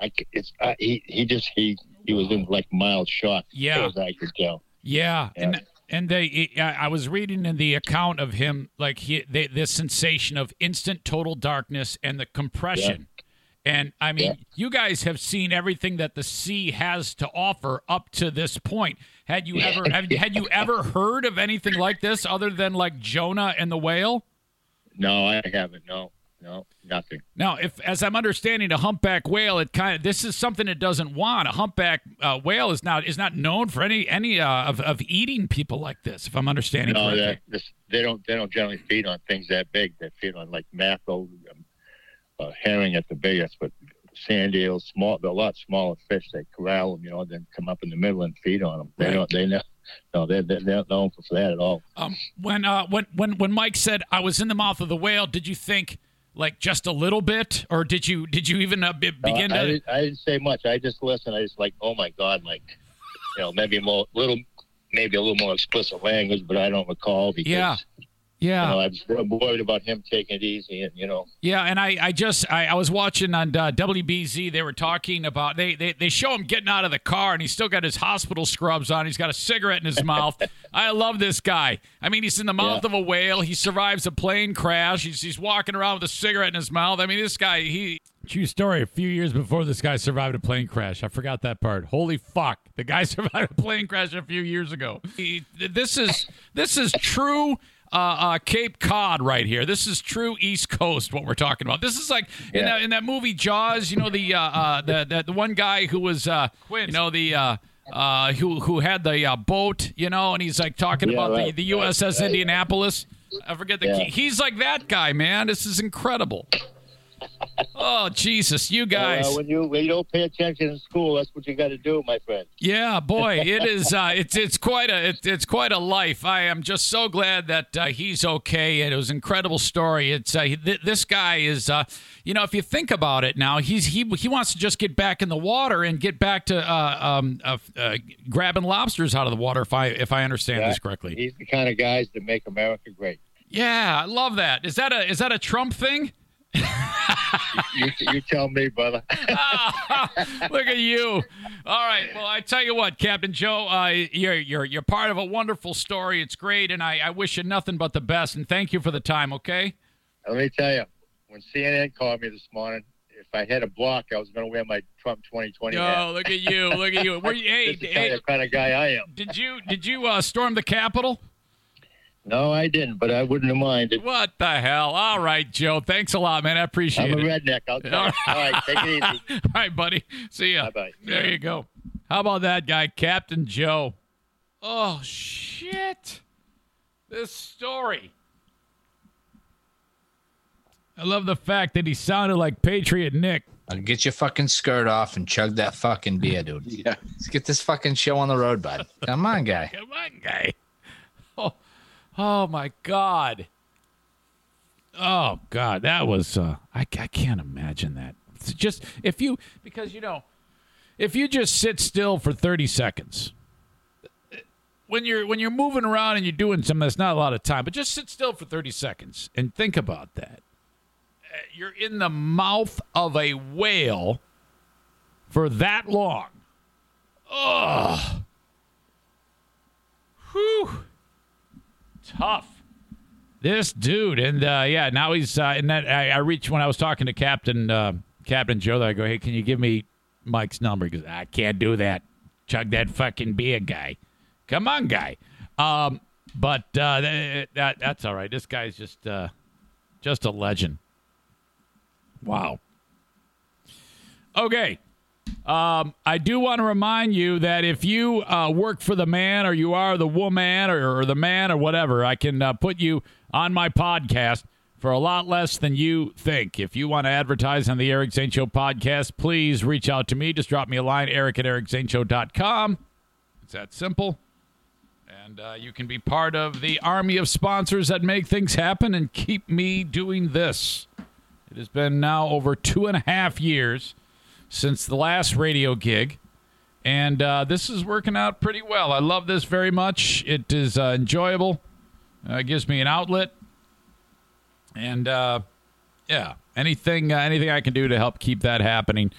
I, it's, uh, he, he just, he, he was in like mild shock. Yeah. As I could tell. Yeah, Yeah. and and they, I was reading in the account of him, like he, they, this sensation of instant total darkness and the compression. And I mean, Yeah. you guys have seen everything that the sea has to offer up to this point. Had you ever have, had you ever heard of anything like this other than like Jonah and the whale? No, I haven't. No, no, nothing. Now, if as I'm understanding, a humpback whale, it kind of this is something it doesn't want. A humpback uh, whale is not is not known for any any uh, of of eating people like this. If I'm understanding No, correctly. that, this, they don't. They don't generally feed on things that big. They feed on like mackerel, uh, herring at the biggest, but sand eels, small, they're a lot smaller fish. They corral them, you know, then come up in the middle and feed on them. They Right. don't. They know. No, they're, they're not known for that at all. Um, when uh, when when when Mike said I was in the mouth of the whale, did you think like just a little bit, or did you did you even uh, be, No, begin I, to? didn't, I didn't say much. I just listened. I just like, oh my god, like, you know, maybe more little, maybe a little more explicit language, but I don't recall because. Yeah. You yeah, know, I was worried about him taking it easy, and you know, yeah, and I, I just I, I was watching on uh, WBZ. They were talking about they, they they show him getting out of the car, and he's still got his hospital scrubs on. He's got a cigarette in his mouth. I love this guy. I mean, he's in the mouth Yeah. of a whale. He survives a plane crash. He's he's walking around with a cigarette in his mouth. I mean, this guy he. True story. A few years before this guy survived a plane crash. I forgot that part. Holy fuck! The guy survived a plane crash a few years ago. He- this is this is true uh, uh, Cape Cod right here. This is true East Coast. What we're talking about. This is like in, Yeah. that, in that movie Jaws. You know the uh, uh, the, the the one guy who was uh, you know the. Uh, uh, who who had the uh, boat, you know, and he's like talking Yeah, about right, the, the USS right. Indianapolis. I forget the Yeah. key. He's like that guy, man. This is incredible. Oh Jesus, you guys! Uh, when you when you don't pay attention in school, that's what you got to do, my friend. Yeah, boy, it is. Uh, it's it's quite a it, it's quite a life. I am just so glad that uh, he's okay. It was an incredible story. It's uh, th- this guy is. Uh, you know, if you think about it now, he's he he wants to just get back in the water and get back to uh, um, uh, uh, grabbing lobsters out of the water. If I if I understand Yeah. this correctly. He's the kind of guys that make America great. Yeah, I love that. Is that a is that a Trump thing? You, you tell me, brother. Look at you. All right. Well, I tell you what, Captain Joe, uh, you're you're you're part of a wonderful story. It's great, and I, I wish you nothing but the best. And thank you for the time. Okay. Let me tell you, when CNN called me this morning, if I had a block, I was going to wear my Trump 2020 Oh, hat. look at you. Look at you. Were you hey, This is hey, the kind of guy I am. did you did you uh, storm the Capitol? No, I didn't, but I wouldn't have minded. What the hell? All right, Joe. Thanks a lot, man. I appreciate it. I'm a it. redneck. I'll All right, take it easy. All right, buddy. See ya. Bye-bye. There you go. How about that guy, Captain Joe? Oh shit! This story. I love the fact that he sounded like Patriot Nick. I'll get your fucking skirt off and chug that fucking beer, dude. Yeah. Let's get this fucking show on the road, bud. Come on, guy. Come on, guy. Oh, oh my God. Oh God, that was. Uh, I I can't imagine that. It's just if you because you know, if you just sit still for thirty seconds. When you're when you're moving around and you're doing something, that's not a lot of time. But just sit still for thirty seconds and think about that. You're in the mouth of a whale for that long. Ugh. Whew. Tough. This dude, and uh, yeah, now he's uh, and that I, I reached when I was talking to Captain uh, Captain Joe. That I go, hey, can you give me Mike's number? Because I can't do that. Chug that fucking beer, guy. Come on, guy. Um, but uh, that, that that's all right. This guy's just uh, just a legend. Wow. Okay. Um, I do want to remind you that if you uh, work for the man or you are the woman or, or the man or whatever, I can uh, put you on my podcast for a lot less than you think. If you want to advertise on the Eric Zane Show podcast, please reach out to me. Just drop me a line, eric at ericzaneshow.com. It's that simple. And uh, you can be part of the army of sponsors that make things happen and keep me doing this. It has been now over two and a half years since the last radio gig. And uh, this is working out pretty well. I love this very much. It is uh, enjoyable. Uh, it gives me an outlet. And uh, yeah, anything uh, anything I can do to help keep that happening,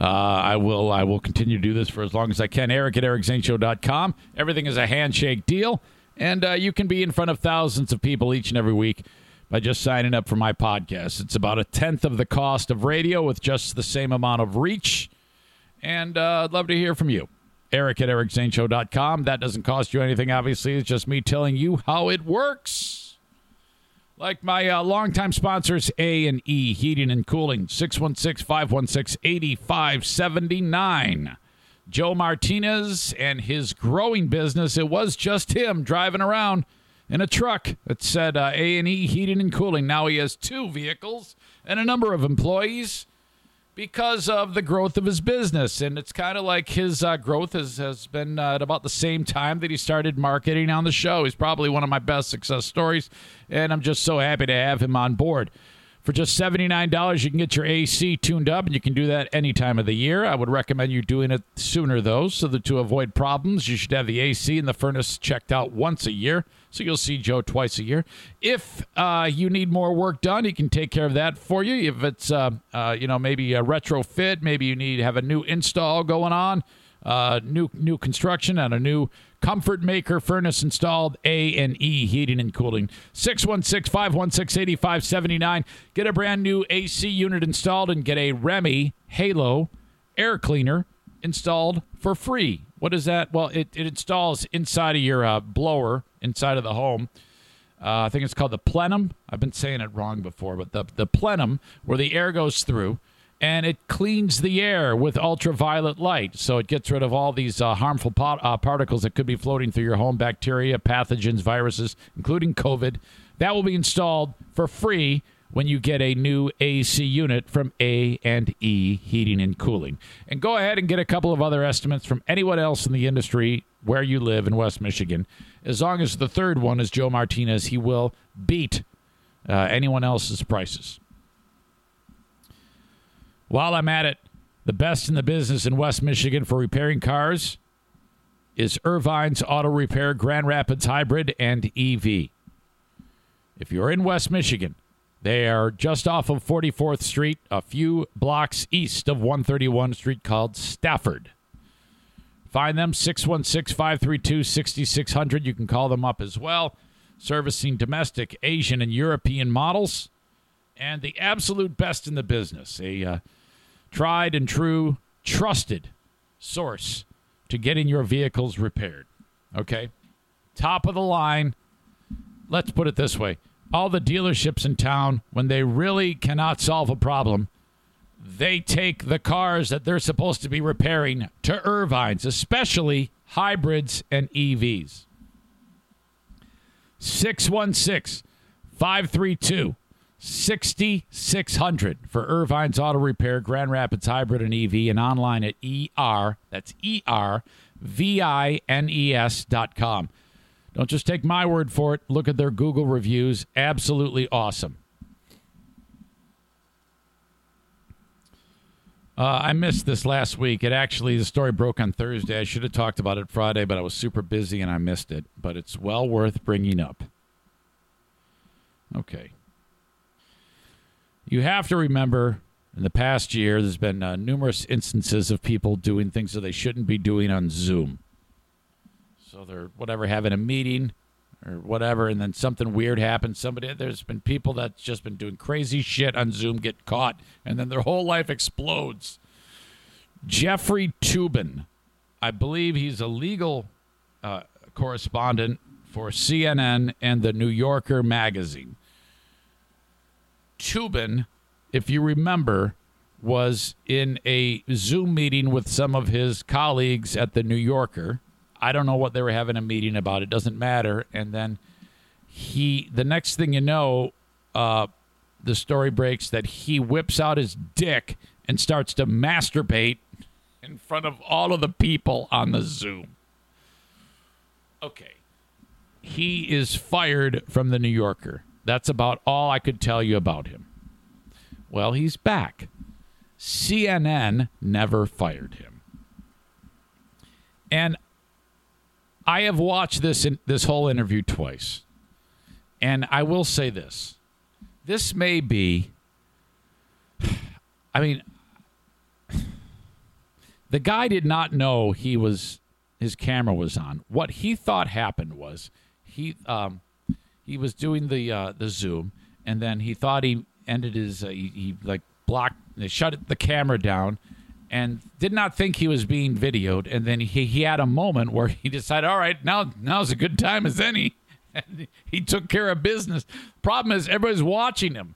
uh, I will I will continue to do this for as long as I can. Eric at ericzaneshow.com. Everything is a handshake deal. And uh, you can be in front of thousands of people each and every week by just signing up for my podcast. It's about a tenth of the cost of radio with just the same amount of reach. And uh, I'd love to hear from you. Eric at ericzaneshow.com. That doesn't cost you anything, obviously. It's just me telling you how it works. Like my uh, longtime sponsors, A and E Heating and Cooling, 616-516-8579. Joe Martinez and his growing business. It was just him driving around in a truck that said uh, A&E Heating and Cooling. Now he has two vehicles and a number of employees because of the growth of his business. And it's kind of like his uh, growth has, has been uh, at about the same time that he started marketing on the show. He's probably one of my best success stories, and I'm just so happy to have him on board. For just $79, you can get your AC tuned up, and you can do that any time of the year. I would recommend you doing it sooner, though, so that to avoid problems, you should have the AC and the furnace checked out once a year. So you'll see Joe twice a year. If uh, you need more work done, he can take care of that for you. If it's, uh, uh, you know, maybe a retrofit, maybe you need to have a new install going on, uh, new new construction and a new comfort maker furnace installed a and e heating and cooling 616-516-8579 get a brand new ac unit installed and get a REME HALO air cleaner installed for free what is that well it, it installs inside of your uh, blower inside of the home uh, I think it's called the plenum. I've been saying it wrong before, but the the plenum where the air goes through, and it cleans the air with ultraviolet light, so it gets rid of all these uh, harmful pot, uh, particles that could be floating through your home, bacteria, pathogens, viruses, including COVID. That will be installed for free when you get a new AC unit from A and E Heating and Cooling. And go ahead and get a couple of other estimates from anyone else in the industry where you live in West Michigan. As long as the third one is Joe Martinez, he will beat uh, anyone else's prices. While I'm at it, the best in the business in West Michigan for repairing cars is Ervine's Auto Repair Grand Rapids Hybrid and EV. If you're in West Michigan, They are just off of 44th Street, a few blocks east of 131 Street, called Stafford. Find them 616 532 6600. You can call them up as well. Servicing domestic, Asian, and European models. And the absolute best in the business. A uh, tried and true, trusted source to getting your vehicles repaired. Okay? Top of the line. Let's put it this way all the dealerships in town, when they really cannot solve a problem, they take the cars that they're supposed to be repairing to Ervine's, especially hybrids and EVs. 616 532 6600 for Ervine's Auto Repair, Grand Rapids Hybrid and EV, and online at ER, that's E R V I N E S dot com. Don't just take my word for it. Look at their Google reviews. Absolutely awesome. Uh, I missed this last week. It actually, the story broke on Thursday. I should have talked about it Friday, but I was super busy and I missed it. But it's well worth bringing up. Okay. You have to remember in the past year, there's been uh, numerous instances of people doing things that they shouldn't be doing on Zoom. So they're whatever having a meeting or whatever, and then something weird happens. Somebody there's been people that's just been doing crazy shit on Zoom get caught, and then their whole life explodes. Jeffrey Toobin, I believe he's a legal uh, correspondent for CNN and the New Yorker magazine. Toobin, if you remember, was in a Zoom meeting with some of his colleagues at the New Yorker I don't know what they were having a meeting about. It doesn't matter. And then he, the next thing you know, uh, the story breaks that he whips out his dick and starts to masturbate in front of all of the people on the Zoom. Okay. He is fired from the New Yorker. That's about all I could tell you about him. Well, he's back. CNN never fired him. And I have watched this in, this whole interview twice, and I will say this: this may be. I mean, the guy did not know he was his camera was on. What he thought happened was he um, he was doing the uh, the zoom, and then he thought he ended his uh, he, he like blocked shut the camera down and did not think he was being videoed. And then he, he had a moment where he decided, all right, now now's a good time as any. And he took care of business. Problem is, everybody's watching him.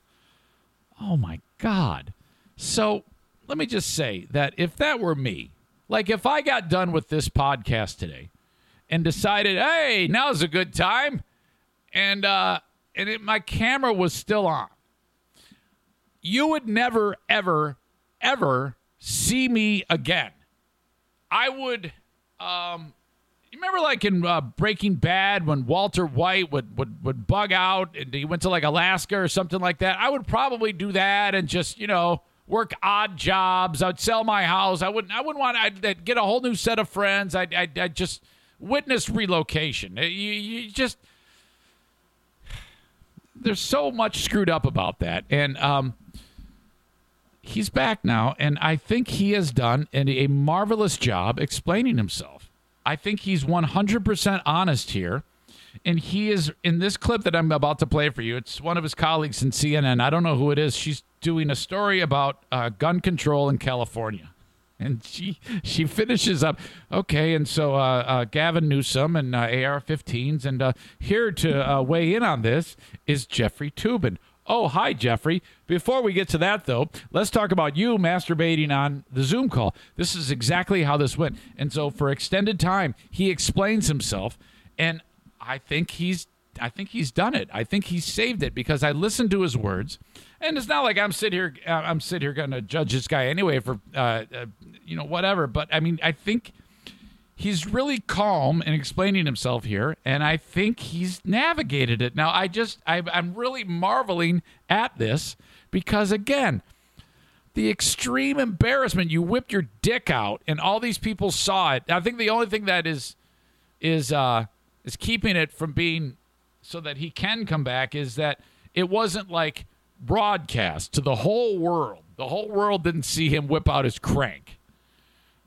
Oh my God. So let me just say that if that were me, like if I got done with this podcast today and decided, hey, now's a good time, and uh, and it, my camera was still on, you would never, ever, ever see me again. I would. Um, you remember, like in uh, Breaking Bad, when Walter White would, would would bug out and he went to like Alaska or something like that. I would probably do that and just you know work odd jobs. I'd sell my house. I wouldn't. I wouldn't want. I'd, I'd get a whole new set of friends. I'd, I'd, I'd just witness relocation. You, you just there's so much screwed up about that, and um, he's back now, and I think he has done a marvelous job explaining himself. I think he's 100% honest here. And he is in this clip that I'm about to play for you. It's one of his colleagues in CNN. I don't know who it is. She's doing a story about uh, gun control in California. And she she finishes up, okay, and so uh, uh, Gavin Newsom and uh, AR-15s, and uh, here to uh, weigh in on this is Jeffrey Toobin, Oh, hi, Jeffrey. Before we get to that, though, let's talk about you masturbating on the Zoom call. This is exactly how this went. And so, for extended time, he explains himself, and I think he's. I think he's done it. I think he's saved it because I listened to his words, and it's not like I'm sitting here. Uh, I'm sitting here going to judge this guy anyway for, uh, uh, you know, whatever. But I mean, I think he's really calm in explaining himself here, and I think he's navigated it. Now, I just I, I'm really marveling at this because again, the extreme embarrassment. You whipped your dick out, and all these people saw it. I think the only thing that is is uh, is keeping it from being so that he can come back is that it wasn't like broadcast to the whole world. The whole world didn't see him whip out his crank.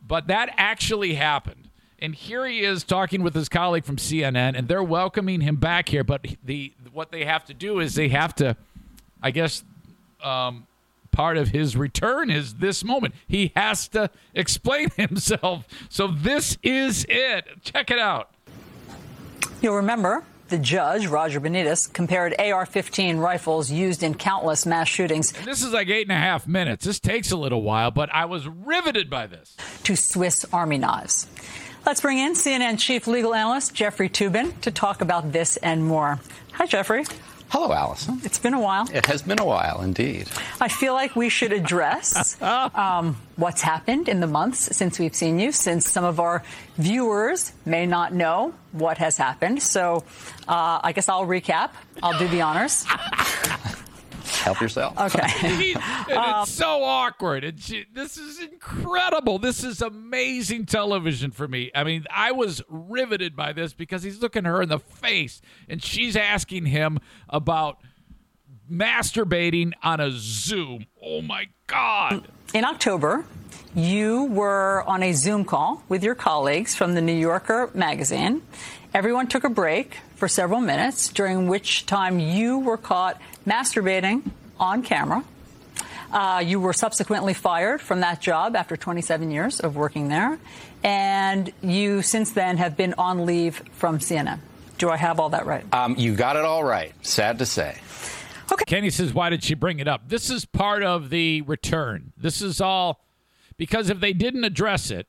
But that actually happened. And here he is talking with his colleague from CNN, and they're welcoming him back here. But the what they have to do is they have to, I guess, um, part of his return is this moment. He has to explain himself. So this is it. Check it out. You'll remember the judge, Roger Benitez, compared AR 15 rifles used in countless mass shootings. This is like eight and a half minutes. This takes a little while, but I was riveted by this. To Swiss Army knives. Let's bring in CNN chief legal analyst Jeffrey Toobin to talk about this and more. Hi, Jeffrey. Hello, Alisyn. It's been a while. It has been a while, indeed. I feel like we should address um, what's happened in the months since we've seen you, since some of our viewers may not know what has happened. So uh, I guess I'll recap. I'll do the honors. Help yourself. Okay. and it's um, so awkward. And she, this is incredible. This is amazing television for me. I mean, I was riveted by this because he's looking her in the face and she's asking him about masturbating on a Zoom. Oh my God. In October, you were on a Zoom call with your colleagues from the New Yorker magazine. Everyone took a break for several minutes, during which time you were caught masturbating on camera. Uh, you were subsequently fired from that job after 27 years of working there. And you, since then, have been on leave from CNN. Do I have all that right? Um, you got it all right. Sad to say. Okay. Kenny says, why did she bring it up? This is part of the return. This is all because if they didn't address it,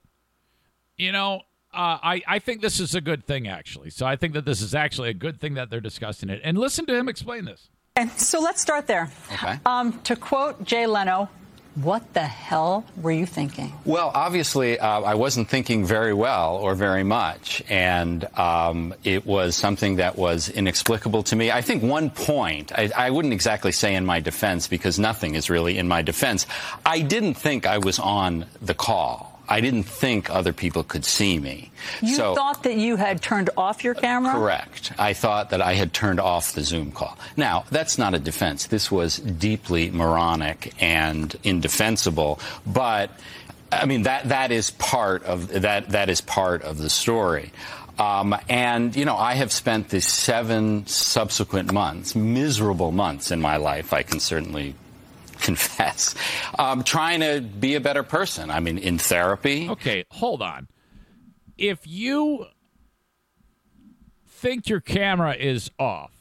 you know, uh, I, I think this is a good thing, actually. So I think that this is actually a good thing that they're discussing it. And listen to him explain this. And so let's start there. Okay. Um, to quote Jay Leno, what the hell were you thinking? Well, obviously, uh, I wasn't thinking very well or very much, and um, it was something that was inexplicable to me. I think one point, I, I, wouldn't exactly say in my defense because nothing is really in my defense. I didn't think I was on the call. I didn't think other people could see me. You so, thought that you had turned off your camera? Correct. I thought that I had turned off the Zoom call. Now, that's not a defense. This was deeply moronic and indefensible, but I mean that that is part of that that is part of the story. Um, and, you know, I have spent the seven subsequent months, miserable months in my life, I can certainly confess, um, trying to be a better person. I mean, in therapy. Okay, hold on. If you think your camera is off,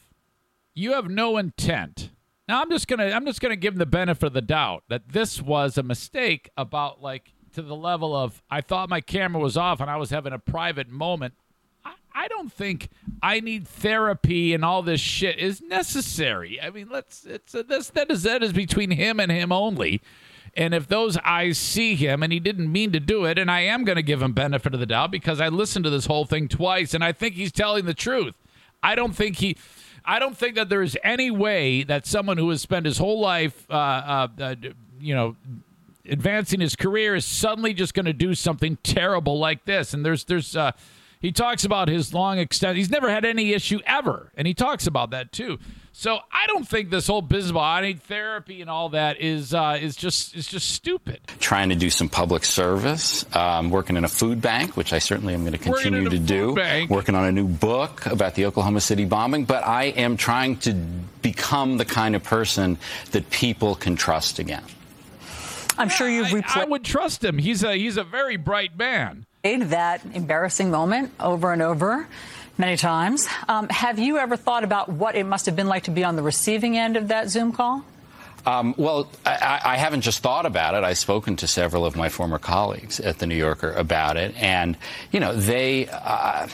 you have no intent. Now I'm just gonna I'm just gonna give them the benefit of the doubt that this was a mistake about like to the level of I thought my camera was off and I was having a private moment. I don't think I need therapy and all this shit is necessary. I mean, let's it's a, this that is that is between him and him only. And if those eyes see him and he didn't mean to do it, and I am going to give him benefit of the doubt because I listened to this whole thing twice and I think he's telling the truth. I don't think he. I don't think that there is any way that someone who has spent his whole life, uh, uh, uh, you know, advancing his career is suddenly just going to do something terrible like this. And there's there's uh, he talks about his long extent. He's never had any issue ever, and he talks about that too. So I don't think this whole business about I need therapy and all that is uh, is just is just stupid. Trying to do some public service, um, working in a food bank, which I certainly am going to continue to do. Bank. Working on a new book about the Oklahoma City bombing, but I am trying to become the kind of person that people can trust again. I'm sure you've repl- I, I would trust him. He's a he's a very bright man that embarrassing moment over and over many times. Um, have you ever thought about what it must have been like to be on the receiving end of that Zoom call? Um, well, I, I, haven't just thought about it. I've spoken to several of my former colleagues at the New Yorker about it, and you know they uh,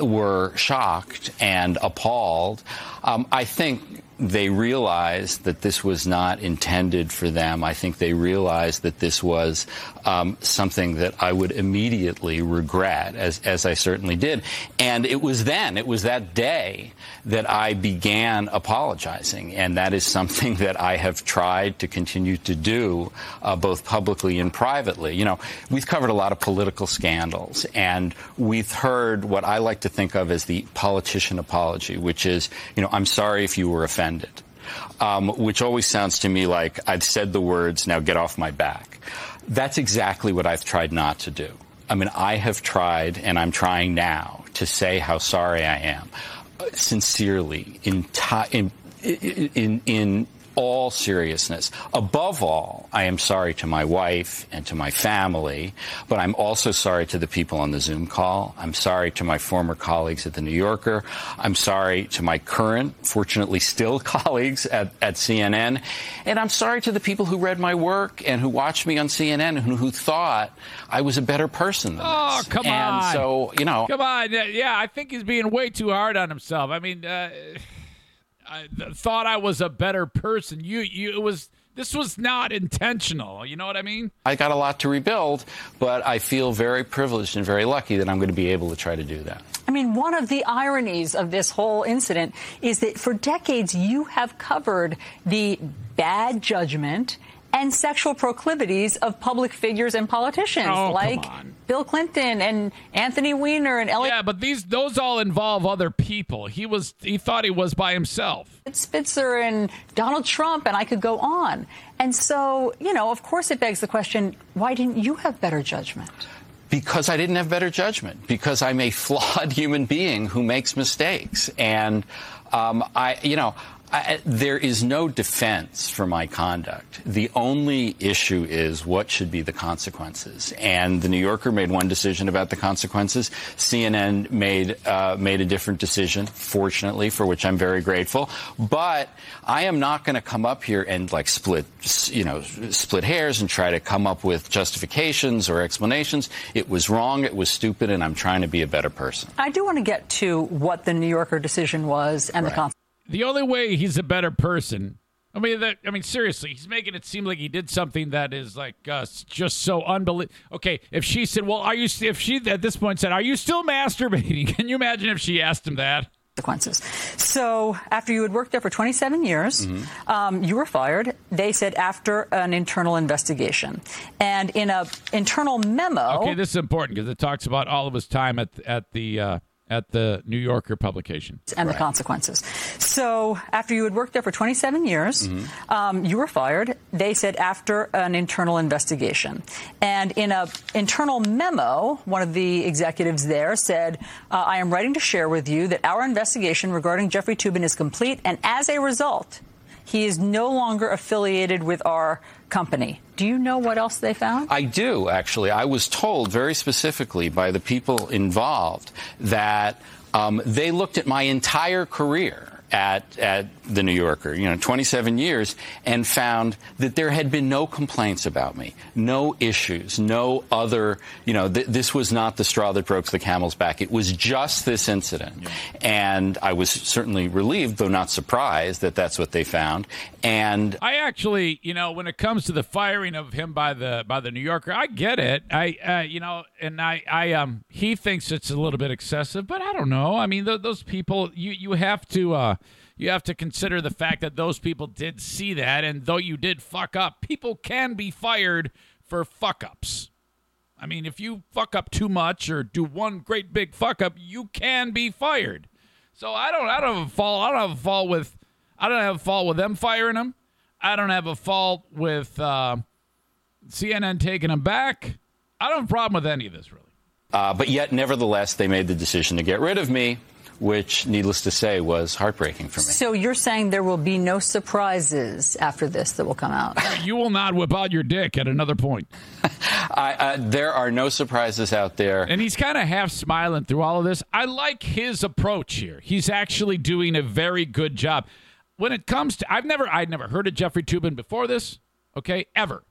were shocked and appalled. Um, I think they realized that this was not intended for them. I think they realized that this was um, something that I would immediately regret, as, as I certainly did. And it was then, it was that day that I began apologizing. And that is something that I have tried to continue to do, uh, both publicly and privately. You know, we've covered a lot of political scandals, and we've heard what I like to think of as the politician apology, which is, you know, I'm sorry if you were offended. Um, which always sounds to me like I've said the words, now get off my back. That's exactly what I've tried not to do. I mean, I have tried, and I'm trying now, to say how sorry I am, uh, sincerely, in, in, in, in all seriousness. Above all, I am sorry to my wife and to my family, but I'm also sorry to the people on the Zoom call. I'm sorry to my former colleagues at the New Yorker. I'm sorry to my current, fortunately still colleagues at, at CNN. And I'm sorry to the people who read my work and who watched me on CNN and who, who thought I was a better person than Oh, this. Oh, come and on. so, you know. Come on. Yeah, I think he's being way too hard on himself. I mean, uh, I th- thought I was a better person. You, you, it was. This was not intentional. You know what I mean? I got a lot to rebuild, but I feel very privileged and very lucky that I'm going to be able to try to do that. I mean, one of the ironies of this whole incident is that for decades you have covered the bad judgment and sexual proclivities of public figures and politicians Oh, like. Bill Clinton and Anthony Weiner and Eliot Yeah, but these those all involve other people. He was he thought he was by himself. Spitzer and Donald Trump, and I could go on. And so, you know, of course it begs the question why didn't you have better judgment? Because I didn't have better judgment. Because I'm a flawed human being who makes mistakes, and um, I, you know. I, there is no defense for my conduct. The only issue is what should be the consequences. And the New Yorker made one decision about the consequences. CNN made uh, made a different decision, fortunately, for which I'm very grateful. But I am not going to come up here and like split, you know, split hairs and try to come up with justifications or explanations. It was wrong. It was stupid, and I'm trying to be a better person. I do want to get to what the New Yorker decision was and the consequences. The only way he's a better person. I mean, that, I mean, seriously, he's making it seem like he did something that is like uh, just so unbelievable. Okay, if she said, "Well, are you?" If she at this point said, "Are you still masturbating?" Can you imagine if she asked him that? consequences. So, after you had worked there for 27 years, Mm-hmm. um, you were fired. They said after an internal investigation, and in a internal memo. Okay, this is important because it talks about all of his time at at the uh, at the New Yorker publication. and the consequences. So, after you had worked there for 27 years, Mm-hmm. um, you were fired. They said after an internal investigation, and in an internal memo, one of the executives there said, uh, "I am writing to share with you that our investigation regarding Jeffrey Toobin is complete, and as a result, he is no longer affiliated with our company." Do you know what else they found? I do, actually. I was told very specifically by the people involved that um, they looked at my entire career at, at the New Yorker, you know, 27 years, and found that there had been no complaints about me, no issues, no other, you know, th- this was not the straw that broke the camel's back. It was just this incident. And I was certainly relieved, though not surprised, that that's what they found. And I actually, you know, when it comes to the firing of him by the by the New Yorker, I get it. I, uh, you know, and I, I, um, he thinks it's a little bit excessive, but I don't know. I mean, th- those people, you, you have to, uh, you have to consider the fact that those people did see that, and though you did fuck up, people can be fired for fuck ups. I mean, if you fuck up too much or do one great big fuck up, you can be fired. So I don't, I don't have a fault. I don't have a fault with, I don't have a fault with them firing him. I don't have a fault with uh, CNN taking him back. I don't have a problem with any of this, really. Uh, but yet, nevertheless, they made the decision to get rid of me, which, needless to say, was heartbreaking for me. So you're saying there will be no surprises after this that will come out? You will not whip out your dick at another point. I, uh, there are no surprises out there. And he's kind of half smiling through all of this. I like his approach here. He's actually doing a very good job. When it comes to, I've never, I'd never heard of Jeffrey Toobin before this. Okay, ever.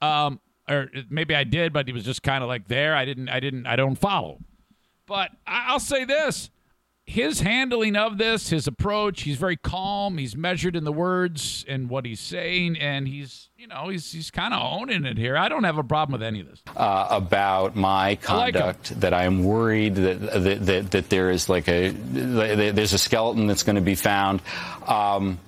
Um, or maybe I did, but he was just kind of like there. I didn't, I didn't, I don't follow. But I- I'll say this: his handling of this, his approach, he's very calm. He's measured in the words and what he's saying, and he's, you know, he's he's kind of owning it here. I don't have a problem with any of this. uh, about my I like conduct that I am worried that that, that, that there is like a there's a skeleton that's going to be found. Um,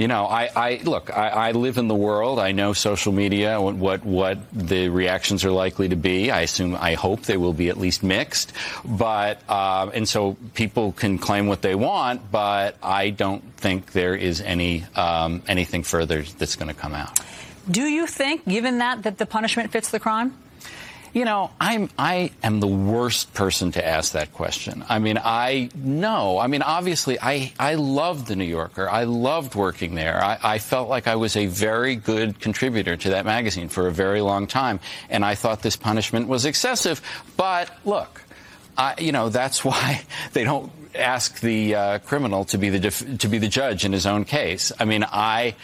you know, I, I look. I, I, live in the world. I know social media. What what the reactions are likely to be. I assume. I hope they will be at least mixed. But uh, and so people can claim what they want. But I don't think there is any um, anything further that's going to come out. Do you think, given that, that the punishment fits the crime? You know, I'm I am the worst person to ask that question. I mean, I know. I mean, obviously, I I loved the New Yorker. I loved working there. I, I felt like I was a very good contributor to that magazine for a very long time, and I thought this punishment was excessive. But look, I, you know, that's why they don't ask the uh, criminal to be the def- to be the judge in his own case. I mean, I.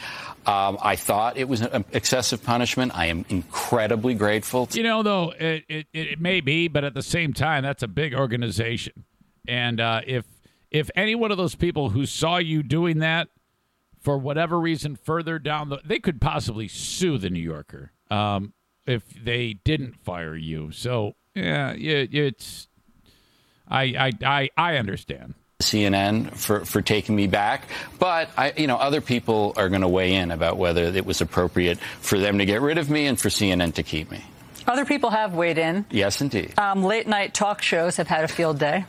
Um, I thought it was an excessive punishment. I am incredibly grateful. you know, though, it, it, it, may be, but at the same time, that's a big organization. And uh, if if any one of those people who saw you doing that for whatever reason further down the, they could possibly sue the New Yorker um, if they didn't fire you. So yeah, it, it's I I I, I understand. CNN for, for taking me back. But I, you know, other people are going to weigh in about whether it was appropriate for them to get rid of me and for CNN to keep me. Other people have weighed in. Yes, indeed. Um, late night talk shows have had a field day.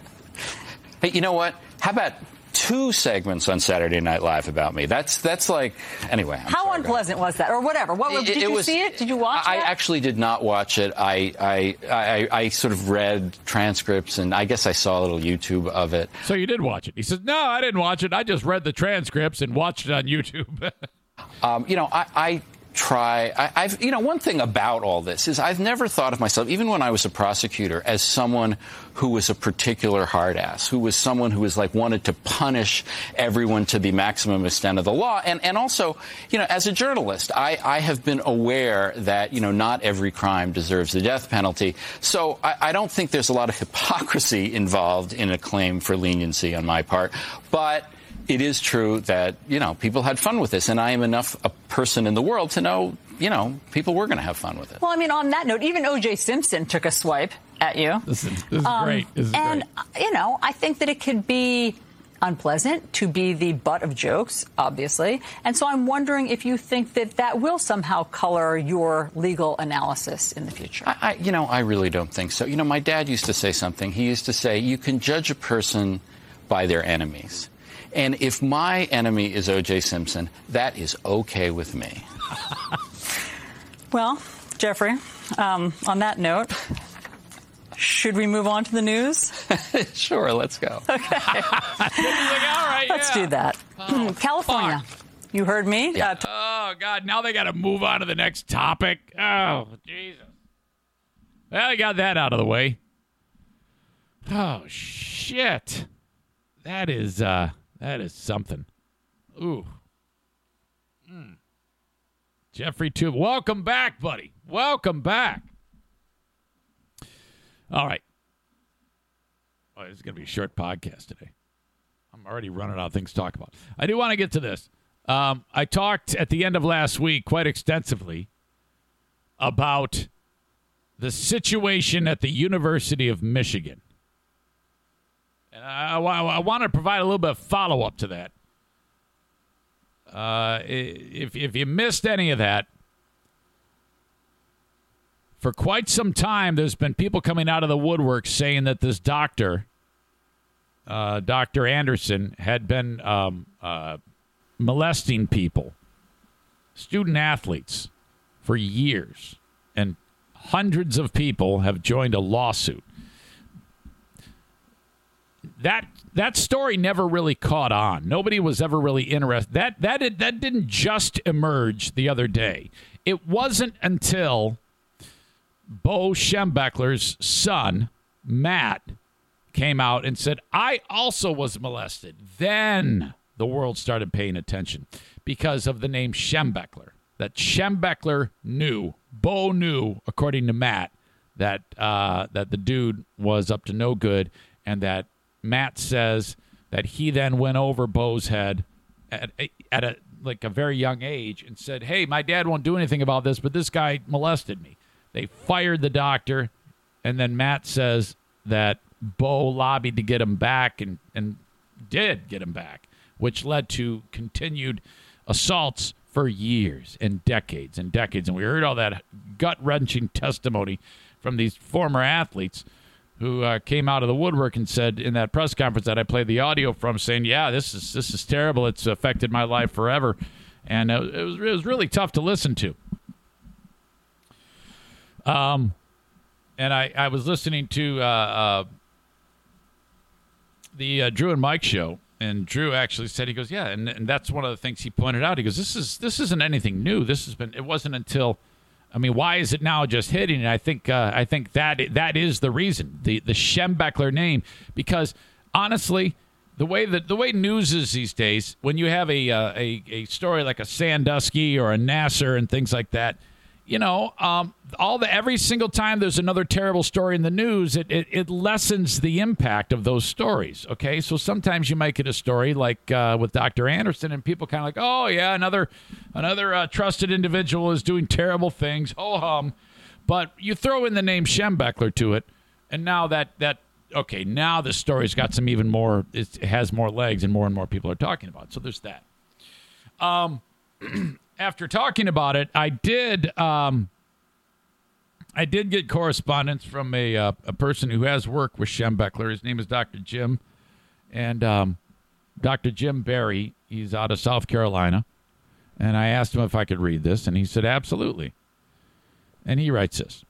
Hey, you know what? How about two segments on Saturday Night Live about me. That's that's like anyway. I'm How unpleasant was that, or whatever? What it, did it you was, see it? Did you watch? It? I that? actually did not watch it. I, I I I sort of read transcripts and I guess I saw a little YouTube of it. So you did watch it? He says, "No, I didn't watch it. I just read the transcripts and watched it on YouTube." um, you know, I, I try. I, have you know, one thing about all this is I've never thought of myself, even when I was a prosecutor, as someone who was a particular hard ass, who was someone who was like wanted to punish everyone to the maximum extent of the law. And, and also, you know, as a journalist, I, I have been aware that, you know, not every crime deserves the death penalty. So I, I don't think there's a lot of hypocrisy involved in a claim for leniency on my part. But it is true that, you know, people had fun with this, and I am enough a person in the world to know, you know, people were going to have fun with it. Well, I mean, on that note, even O.J. Simpson took a swipe at you. This is, this is um, great. This is and, great. you know, I think that it could be unpleasant to be the butt of jokes, obviously. And so I'm wondering if you think that that will somehow color your legal analysis in the future. I, I, you know, I really don't think so. You know, my dad used to say something. He used to say, you can judge a person by their enemies. And if my enemy is O.J. Simpson, that is okay with me. well, Jeffrey, um, on that note, should we move on to the news? sure, let's go. Okay. like, all right, let's yeah. do that. Oh, California. Fuck. You heard me? Yeah. Uh, t- oh, God. Now they got to move on to the next topic. Oh, Jesus. Well, I got that out of the way. Oh, shit. That is, uh, that is something. Ooh. Mm. Jeffrey Tube, welcome back, buddy. Welcome back. All right. Oh, this is going to be a short podcast today. I'm already running out of things to talk about. I do want to get to this. Um, I talked at the end of last week quite extensively about the situation at the University of Michigan. And I, I, I want to provide a little bit of follow up to that. Uh, if, if you missed any of that, for quite some time, there's been people coming out of the woodwork saying that this doctor, uh, Dr. Anderson, had been um, uh, molesting people, student athletes, for years. And hundreds of people have joined a lawsuit that that story never really caught on. Nobody was ever really interested. That that that didn't just emerge the other day. It wasn't until Bo Schembechler's son, Matt, came out and said, "I also was molested." Then the world started paying attention because of the name Schembechler. That Schembechler knew, Bo knew, according to Matt, that uh, that the dude was up to no good, and that Matt says that he then went over Bo's head at, at a like a very young age and said, "Hey, my dad won't do anything about this, but this guy molested me." They fired the doctor, and then Matt says that Bo lobbied to get him back and and did get him back, which led to continued assaults for years and decades and decades. And we heard all that gut wrenching testimony from these former athletes who uh, came out of the woodwork and said in that press conference that I played the audio from, saying, "Yeah, this is this is terrible. It's affected my life forever," and it was it was really tough to listen to. Um, and I I was listening to uh, uh the uh, Drew and Mike show, and Drew actually said he goes, "Yeah," and and that's one of the things he pointed out. He goes, "This is this isn't anything new. This has been. It wasn't until." I mean, why is it now just hitting? And I think uh, I think that that is the reason the the Schembechler name because honestly, the way that the way news is these days, when you have a uh, a a story like a Sandusky or a Nassar and things like that, you know, um, all the every single time there's another terrible story in the news, it, it, it lessens the impact of those stories. Okay, so sometimes you might get a story like uh, with Dr. Anderson, and people kind of like, oh yeah, another another uh, trusted individual is doing terrible things. Oh hum, but you throw in the name Schembechler to it, and now that that okay, now the story's got some even more. It has more legs, and more and more people are talking about. It. So there's that. Um. after talking about it, I did um, I did get correspondence from a uh, a person who has worked with Schembechler. His name is Dr. Jim, and um, Dr. Jim Barry. He's out of South Carolina, and I asked him if I could read this, and he said absolutely. And he writes this.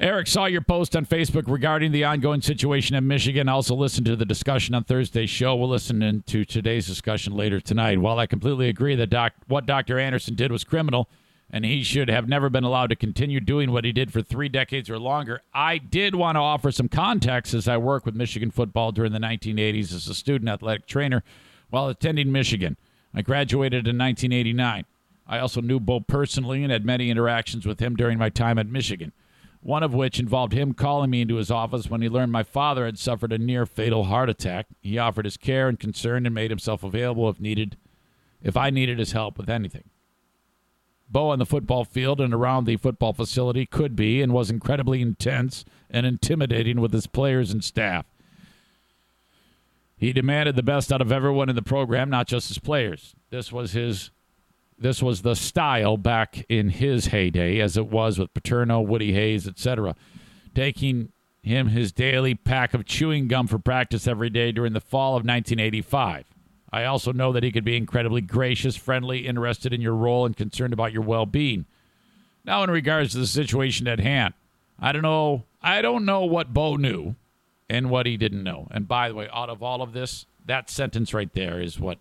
Eric saw your post on Facebook regarding the ongoing situation in Michigan. Also listened to the discussion on Thursday's show. We'll listen to today's discussion later tonight. While I completely agree that doc, what Dr. Anderson did was criminal and he should have never been allowed to continue doing what he did for three decades or longer, I did want to offer some context as I worked with Michigan football during the 1980s as a student athletic trainer while attending Michigan. I graduated in 1989. I also knew Bo personally and had many interactions with him during my time at Michigan one of which involved him calling me into his office when he learned my father had suffered a near fatal heart attack. He offered his care and concern and made himself available if needed, if I needed his help with anything. Bo on the football field and around the football facility could be and was incredibly intense and intimidating with his players and staff. He demanded the best out of everyone in the program, not just his players. This was his this was the style back in his heyday, as it was with Paterno, Woody Hayes, etc. Taking him his daily pack of chewing gum for practice every day during the fall of 1985. I also know that he could be incredibly gracious, friendly, interested in your role, and concerned about your well being. Now, in regards to the situation at hand, I don't know. I don't know what Bo knew and what he didn't know. And by the way, out of all of this, that sentence right there is what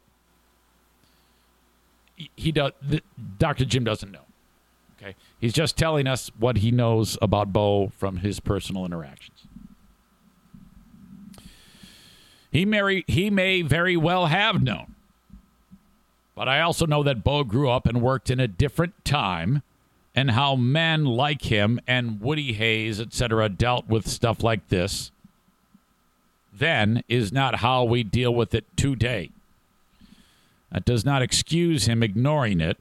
he does. Dr. Jim doesn't know. Okay, he's just telling us what he knows about Bo from his personal interactions. He may he may very well have known, but I also know that Bo grew up and worked in a different time, and how men like him and Woody Hayes, etc., dealt with stuff like this. Then is not how we deal with it today. That does not excuse him ignoring it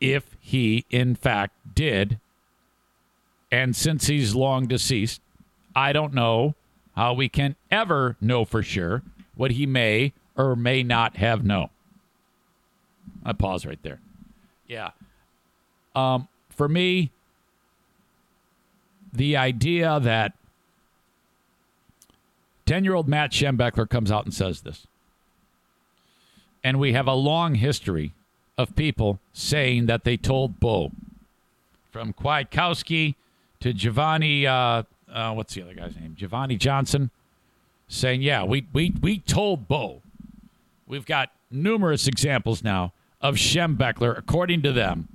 if he, in fact, did. And since he's long deceased, I don't know how we can ever know for sure what he may or may not have known. I pause right there. Yeah. Um, for me, the idea that 10 year old Matt Schembechler comes out and says this and we have a long history of people saying that they told Bo. From Kwiatkowski to Gilvanni, uh, uh, what's the other guy's name? Gilvanni Johnson, saying, yeah, we, we, we told Bo. We've got numerous examples now of Schembechler, according to them,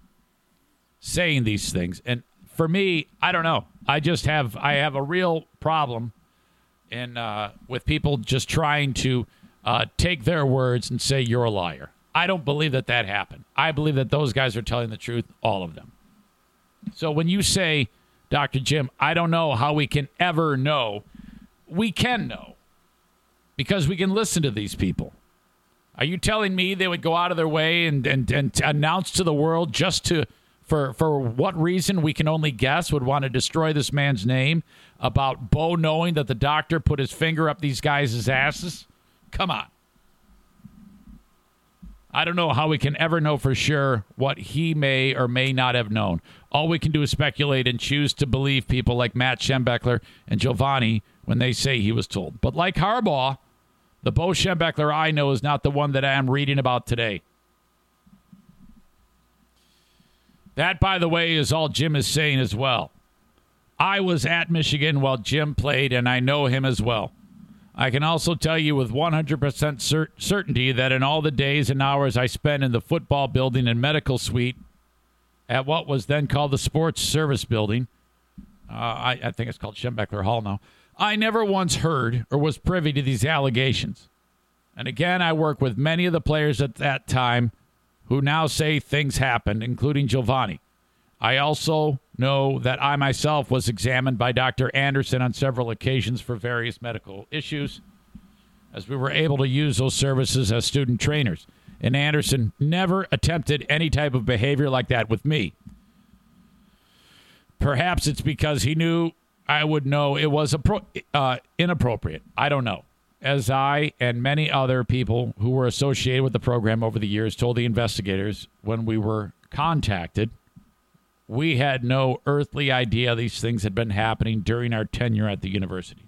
saying these things. And for me, I don't know. I just have I have a real problem in uh, with people just trying to uh, take their words and say you're a liar. I don't believe that that happened. I believe that those guys are telling the truth, all of them. So when you say, Dr. Jim, I don't know how we can ever know, we can know because we can listen to these people. Are you telling me they would go out of their way and, and, and announce to the world just to for for what reason we can only guess would want to destroy this man's name about Bo knowing that the doctor put his finger up these guys' asses? Come on. I don't know how we can ever know for sure what he may or may not have known. All we can do is speculate and choose to believe people like Matt Schembechler and Gilvanni when they say he was told. But like Harbaugh, the Bo Schembechler I know is not the one that I am reading about today. That, by the way, is all Jim is saying as well. I was at Michigan while Jim played, and I know him as well. I can also tell you with 100% cert- certainty that in all the days and hours I spent in the football building and medical suite at what was then called the Sports Service Building, uh, I, I think it's called Schembechler Hall now, I never once heard or was privy to these allegations. And again, I work with many of the players at that time who now say things happened, including Gilvanni. I also know that I myself was examined by Dr. Anderson on several occasions for various medical issues, as we were able to use those services as student trainers. And Anderson never attempted any type of behavior like that with me. Perhaps it's because he knew I would know it was appro- uh, inappropriate. I don't know. As I and many other people who were associated with the program over the years told the investigators when we were contacted, we had no earthly idea these things had been happening during our tenure at the university.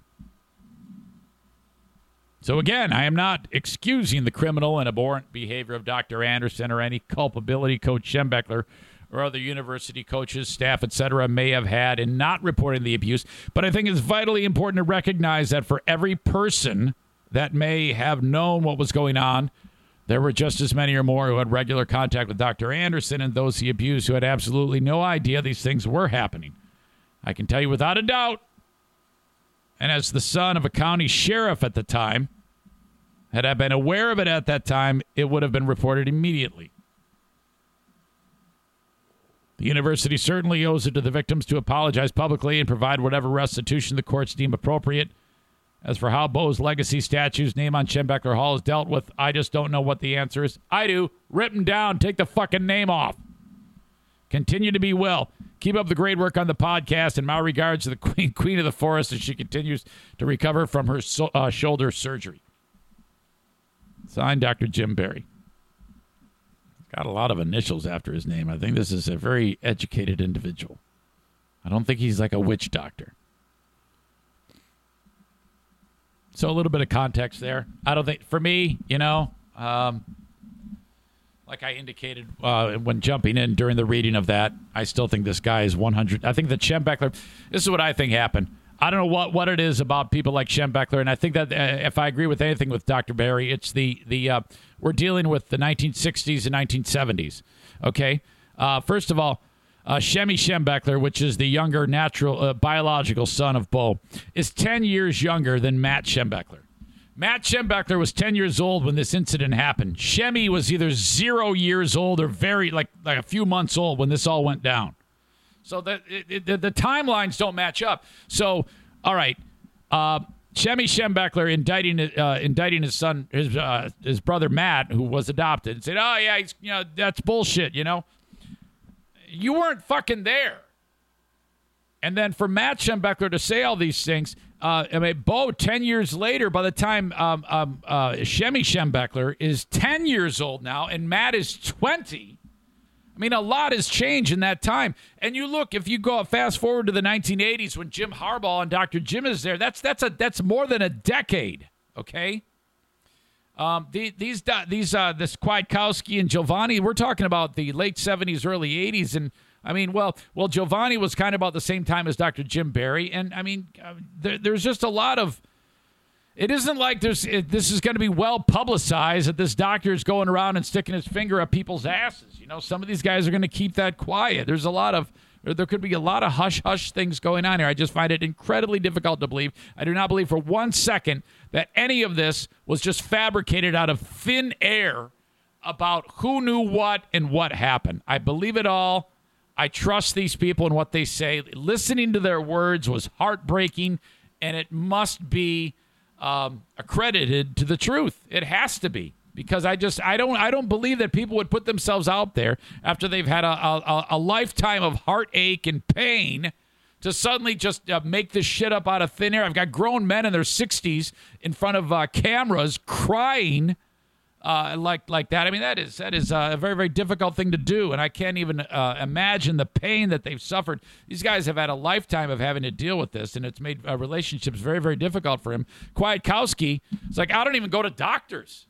So, again, I am not excusing the criminal and abhorrent behavior of Dr. Anderson or any culpability Coach Schembechler or other university coaches, staff, etc., may have had in not reporting the abuse. But I think it's vitally important to recognize that for every person that may have known what was going on, there were just as many or more who had regular contact with Dr. Anderson and those he abused who had absolutely no idea these things were happening. I can tell you without a doubt, and as the son of a county sheriff at the time, had I been aware of it at that time, it would have been reported immediately. The university certainly owes it to the victims to apologize publicly and provide whatever restitution the courts deem appropriate. As for how Bo's legacy statue's name on Schembechler Hall is dealt with, I just don't know what the answer is. I do. Rip him down. Take the fucking name off. Continue to be well. Keep up the great work on the podcast, and my regards to the queen, queen of the forest as she continues to recover from her so, uh, shoulder surgery. Signed, Dr. Jim Barry. Got a lot of initials after his name. I think this is a very educated individual. I don't think he's like a witch doctor. So a little bit of context there. I don't think for me, you know, um, like I indicated uh, when jumping in during the reading of that, I still think this guy is 100. I think that Schembechler. This is what I think happened. I don't know what, what it is about people like Schembechler, and I think that uh, if I agree with anything with Dr. Barry, it's the the uh, we're dealing with the 1960s and 1970s. Okay, uh, first of all, uh, Shemy Schembechler, which is the younger natural uh, biological son of Bo, is 10 years younger than Matt Schembechler. Matt Schembechler was 10 years old when this incident happened. Shemy was either zero years old or very like like a few months old when this all went down. So the it, the, the timelines don't match up. So all right, uh, Shemy Schembechler indicting uh, indicting his son, his uh, his brother Matt, who was adopted, and said, "Oh yeah, you know that's bullshit." You know, you weren't fucking there. And then for Matt Schembechler to say all these things, uh, I mean, Bo, 10 years later, by the time um, um, uh, Shemy Schembechler is 10 years old now and Matt is 20, I mean, a lot has changed in that time. And you look, if you go fast forward to the 1980s when Jim Harbaugh and Dr. Jim is there, that's that's a that's more than a decade. Okay. Um, the, these these uh, this Kwiatkowski and Gilvanni, we're talking about the late 70s, early 80s, and I mean, well, well, Gilvanni was kind of about the same time as Dr. Jim Barry, and I mean, uh, there, there's just a lot of. It isn't like there's it, this is going to be well publicized that this doctor is going around and sticking his finger up people's asses. You know, some of these guys are going to keep that quiet. There's a lot of there could be a lot of hush hush things going on here. I just find it incredibly difficult to believe. I do not believe for one second that any of this was just fabricated out of thin air about who knew what and what happened. I believe it all. I trust these people and what they say. Listening to their words was heartbreaking, and it must be um, accredited to the truth. It has to be because I just I don't I don't believe that people would put themselves out there after they've had a a, a lifetime of heartache and pain to suddenly just uh, make this shit up out of thin air. I've got grown men in their 60s in front of uh, cameras crying uh, like like that. I mean, that is that is uh, a very very difficult thing to do, and I can't even uh, imagine the pain that they've suffered. These guys have had a lifetime of having to deal with this, and it's made uh, relationships very very difficult for him. Kwiatkowski, it's like I don't even go to doctors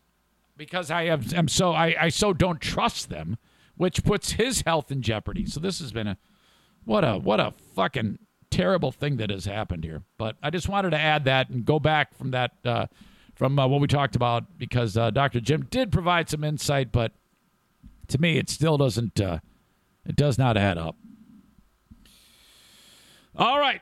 because I am so I, I so don't trust them, which puts his health in jeopardy. So this has been a what a what a fucking terrible thing that has happened here. But I just wanted to add that and go back from that uh, from uh, what we talked about because uh, Dr. Jim did provide some insight, but to me, it still doesn't. Uh, it does not add up. All right.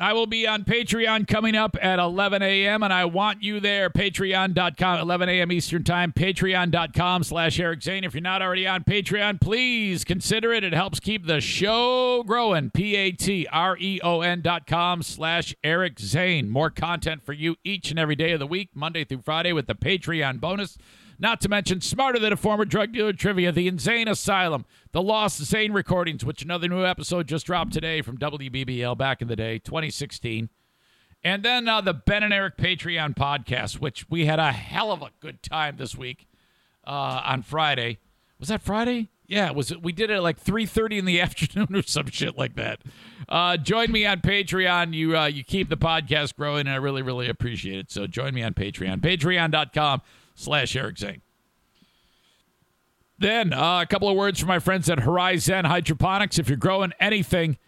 I will be on Patreon coming up at 11 a.m. and I want you there. Patreon.com, 11 a.m. Eastern Time. Patreon.com slash Eric Zane. If you're not already on Patreon, please consider it. It helps keep the show growing. P-A-T-R-E-O-N dot com slash Eric Zane. More content for you each and every day of the week, Monday through Friday with the Patreon bonus. Not to mention Smarter Than a Former Drug Dealer Trivia, The Insane Asylum, The Lost Zane Recordings, which another new episode just dropped today from WBBL back in the day, 2016. And then uh, the Ben and Eric Patreon podcast, which we had a hell of a good time this week uh, on Friday. Was that Friday? Yeah, it was. We did it at like 3:30 in the afternoon or some shit like that. Uh, join me on Patreon. You uh, you keep the podcast growing, and I really really appreciate it. So join me on Patreon. Patreon.com slash Eric Zane. Then uh, a couple of words from my friends at Horizen Hydroponics. If you're growing anything,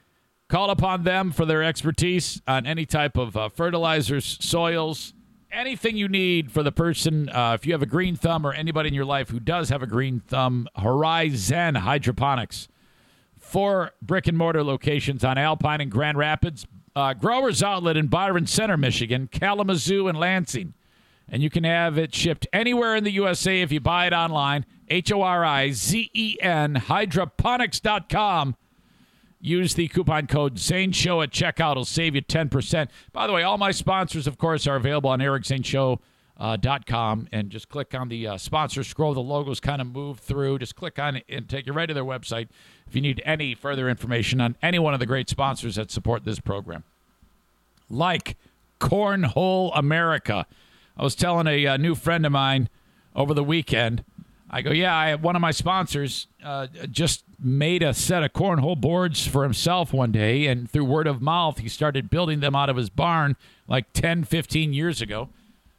call upon them for their expertise on any type of uh, fertilizers, soils, anything you need for the person. Uh, if you have a green thumb or anybody in your life who does have a green thumb, Horizen Hydroponics. Four brick and mortar locations on Alpine and Grand Rapids, uh, Growers Outlet in Byron Center, Michigan, Kalamazoo, and Lansing. And you can have it shipped anywhere in the USA if you buy it online. H O R I Z E N, hydroponics.com. Use the coupon code Zane Show at checkout. It'll save you 10%. By the way, all my sponsors, of course, are available on ericzaneshow.com. And just click on the uh, sponsor scroll. The logos kind of move through. Just click on it and take you right to their website if you need any further information on any one of the great sponsors that support this program. Like Cornhole America. I was telling a, a new friend of mine over the weekend. I go, yeah, I one of my sponsors uh, just made a set of cornhole boards for himself one day, and through word of mouth, he started building them out of his barn like 10, 15 years ago.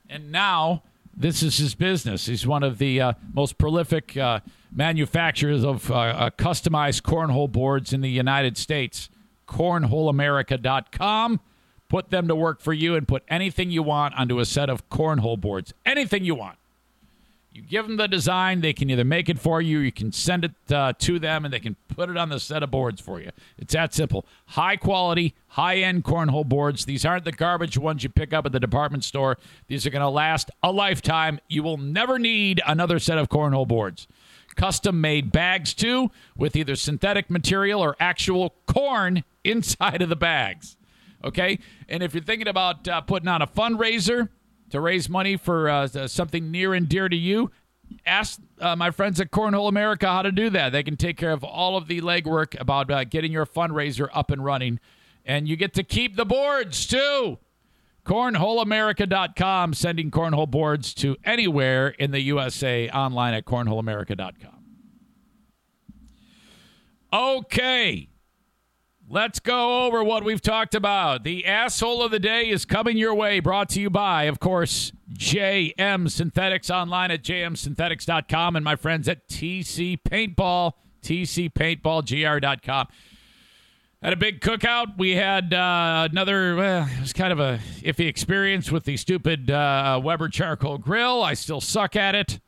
And now this is his business. He's one of the uh, most prolific uh, manufacturers of uh, uh, customized cornhole boards in the United States. Cornholeamerica.com. Put them to work for you and put anything you want onto a set of cornhole boards. Anything you want. You give them the design, they can either make it for you, you can send it uh, to them, and they can put it on the set of boards for you. It's that simple. High quality, high end cornhole boards. These aren't the garbage ones you pick up at the department store. These are going to last a lifetime. You will never need another set of cornhole boards. Custom made bags, too, with either synthetic material or actual corn inside of the bags. Okay? And if you're thinking about uh, putting on a fundraiser, to raise money for uh, something near and dear to you, ask uh, my friends at Cornhole America how to do that. They can take care of all of the legwork about uh, getting your fundraiser up and running. And you get to keep the boards too. CornholeAmerica.com, sending cornhole boards to anywhere in the USA online at cornholeamerica.com. Okay. Let's go over what we've talked about. The asshole of the day is coming your way, brought to you by, of course, JM Synthetics online at jmsynthetics.com and my friends at TC Paintball, tcpaintballgr.com. Had a big cookout. We had uh, another, well, it was kind of a iffy experience with the stupid uh, Weber charcoal grill. I still suck at it.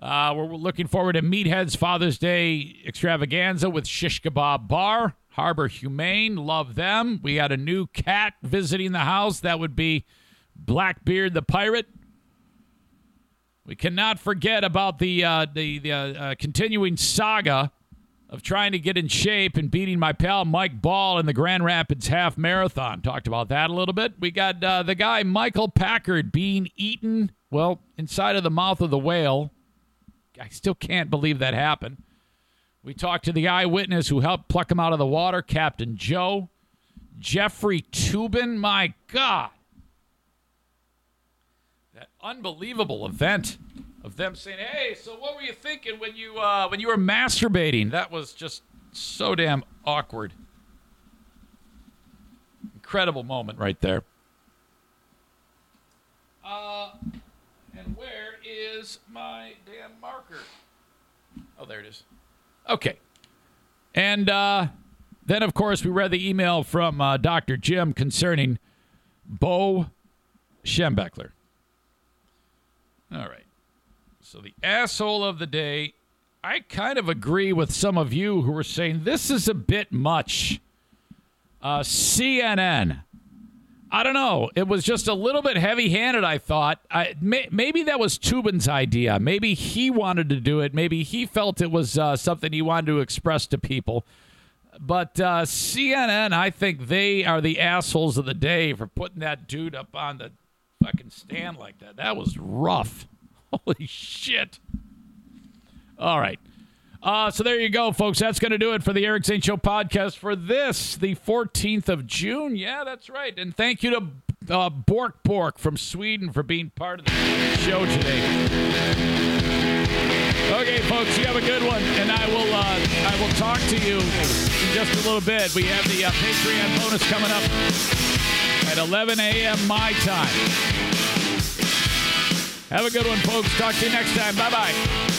Uh, we're looking forward to Meathead's Father's Day extravaganza with Shish Kebab Bar. Harbor Humane, love them. We got a new cat visiting the house. That would be Blackbeard the pirate. We cannot forget about the uh, the, the uh, uh, continuing saga of trying to get in shape and beating my pal Mike Ball in the Grand Rapids Half Marathon. Talked about that a little bit. We got uh, the guy Michael Packard being eaten, well, inside of the mouth of the whale. I still can't believe that happened. We talked to the eyewitness who helped pluck him out of the water, Captain Joe. Jeffrey Toobin, my God. That unbelievable event of them saying, "Hey, so what were you thinking when you uh, when you were masturbating?" That was just so damn awkward. Incredible moment right there. Uh, and where is my damn marker? Oh, there it is. Okay. And uh, then, of course, we read the email from uh, Dr. Jim concerning Bo Schembechler. All right. So the asshole of the day, I kind of agree with some of you who were saying this is a bit much. Uh, CNN. I don't know. It was just a little bit heavy-handed. I thought. I, may, maybe that was Toobin's idea. Maybe he wanted to do it. Maybe he felt it was uh, something he wanted to express to people. But uh, CNN, I think they are the assholes of the day for putting that dude up on the fucking stand like that. That was rough. Holy shit. All right. Uh, so there you go, folks. That's going to do it for the Eric Zane Show podcast for this, the 14th of June. Yeah, that's right. And thank you to uh, Bork Bork from Sweden for being part of the show today. Okay, folks, you have a good one, and I will uh, I will talk to you in just a little bit. We have the uh, Patreon bonus coming up at 11 a.m. my time. Have a good one, folks. Talk to you next time. Bye bye.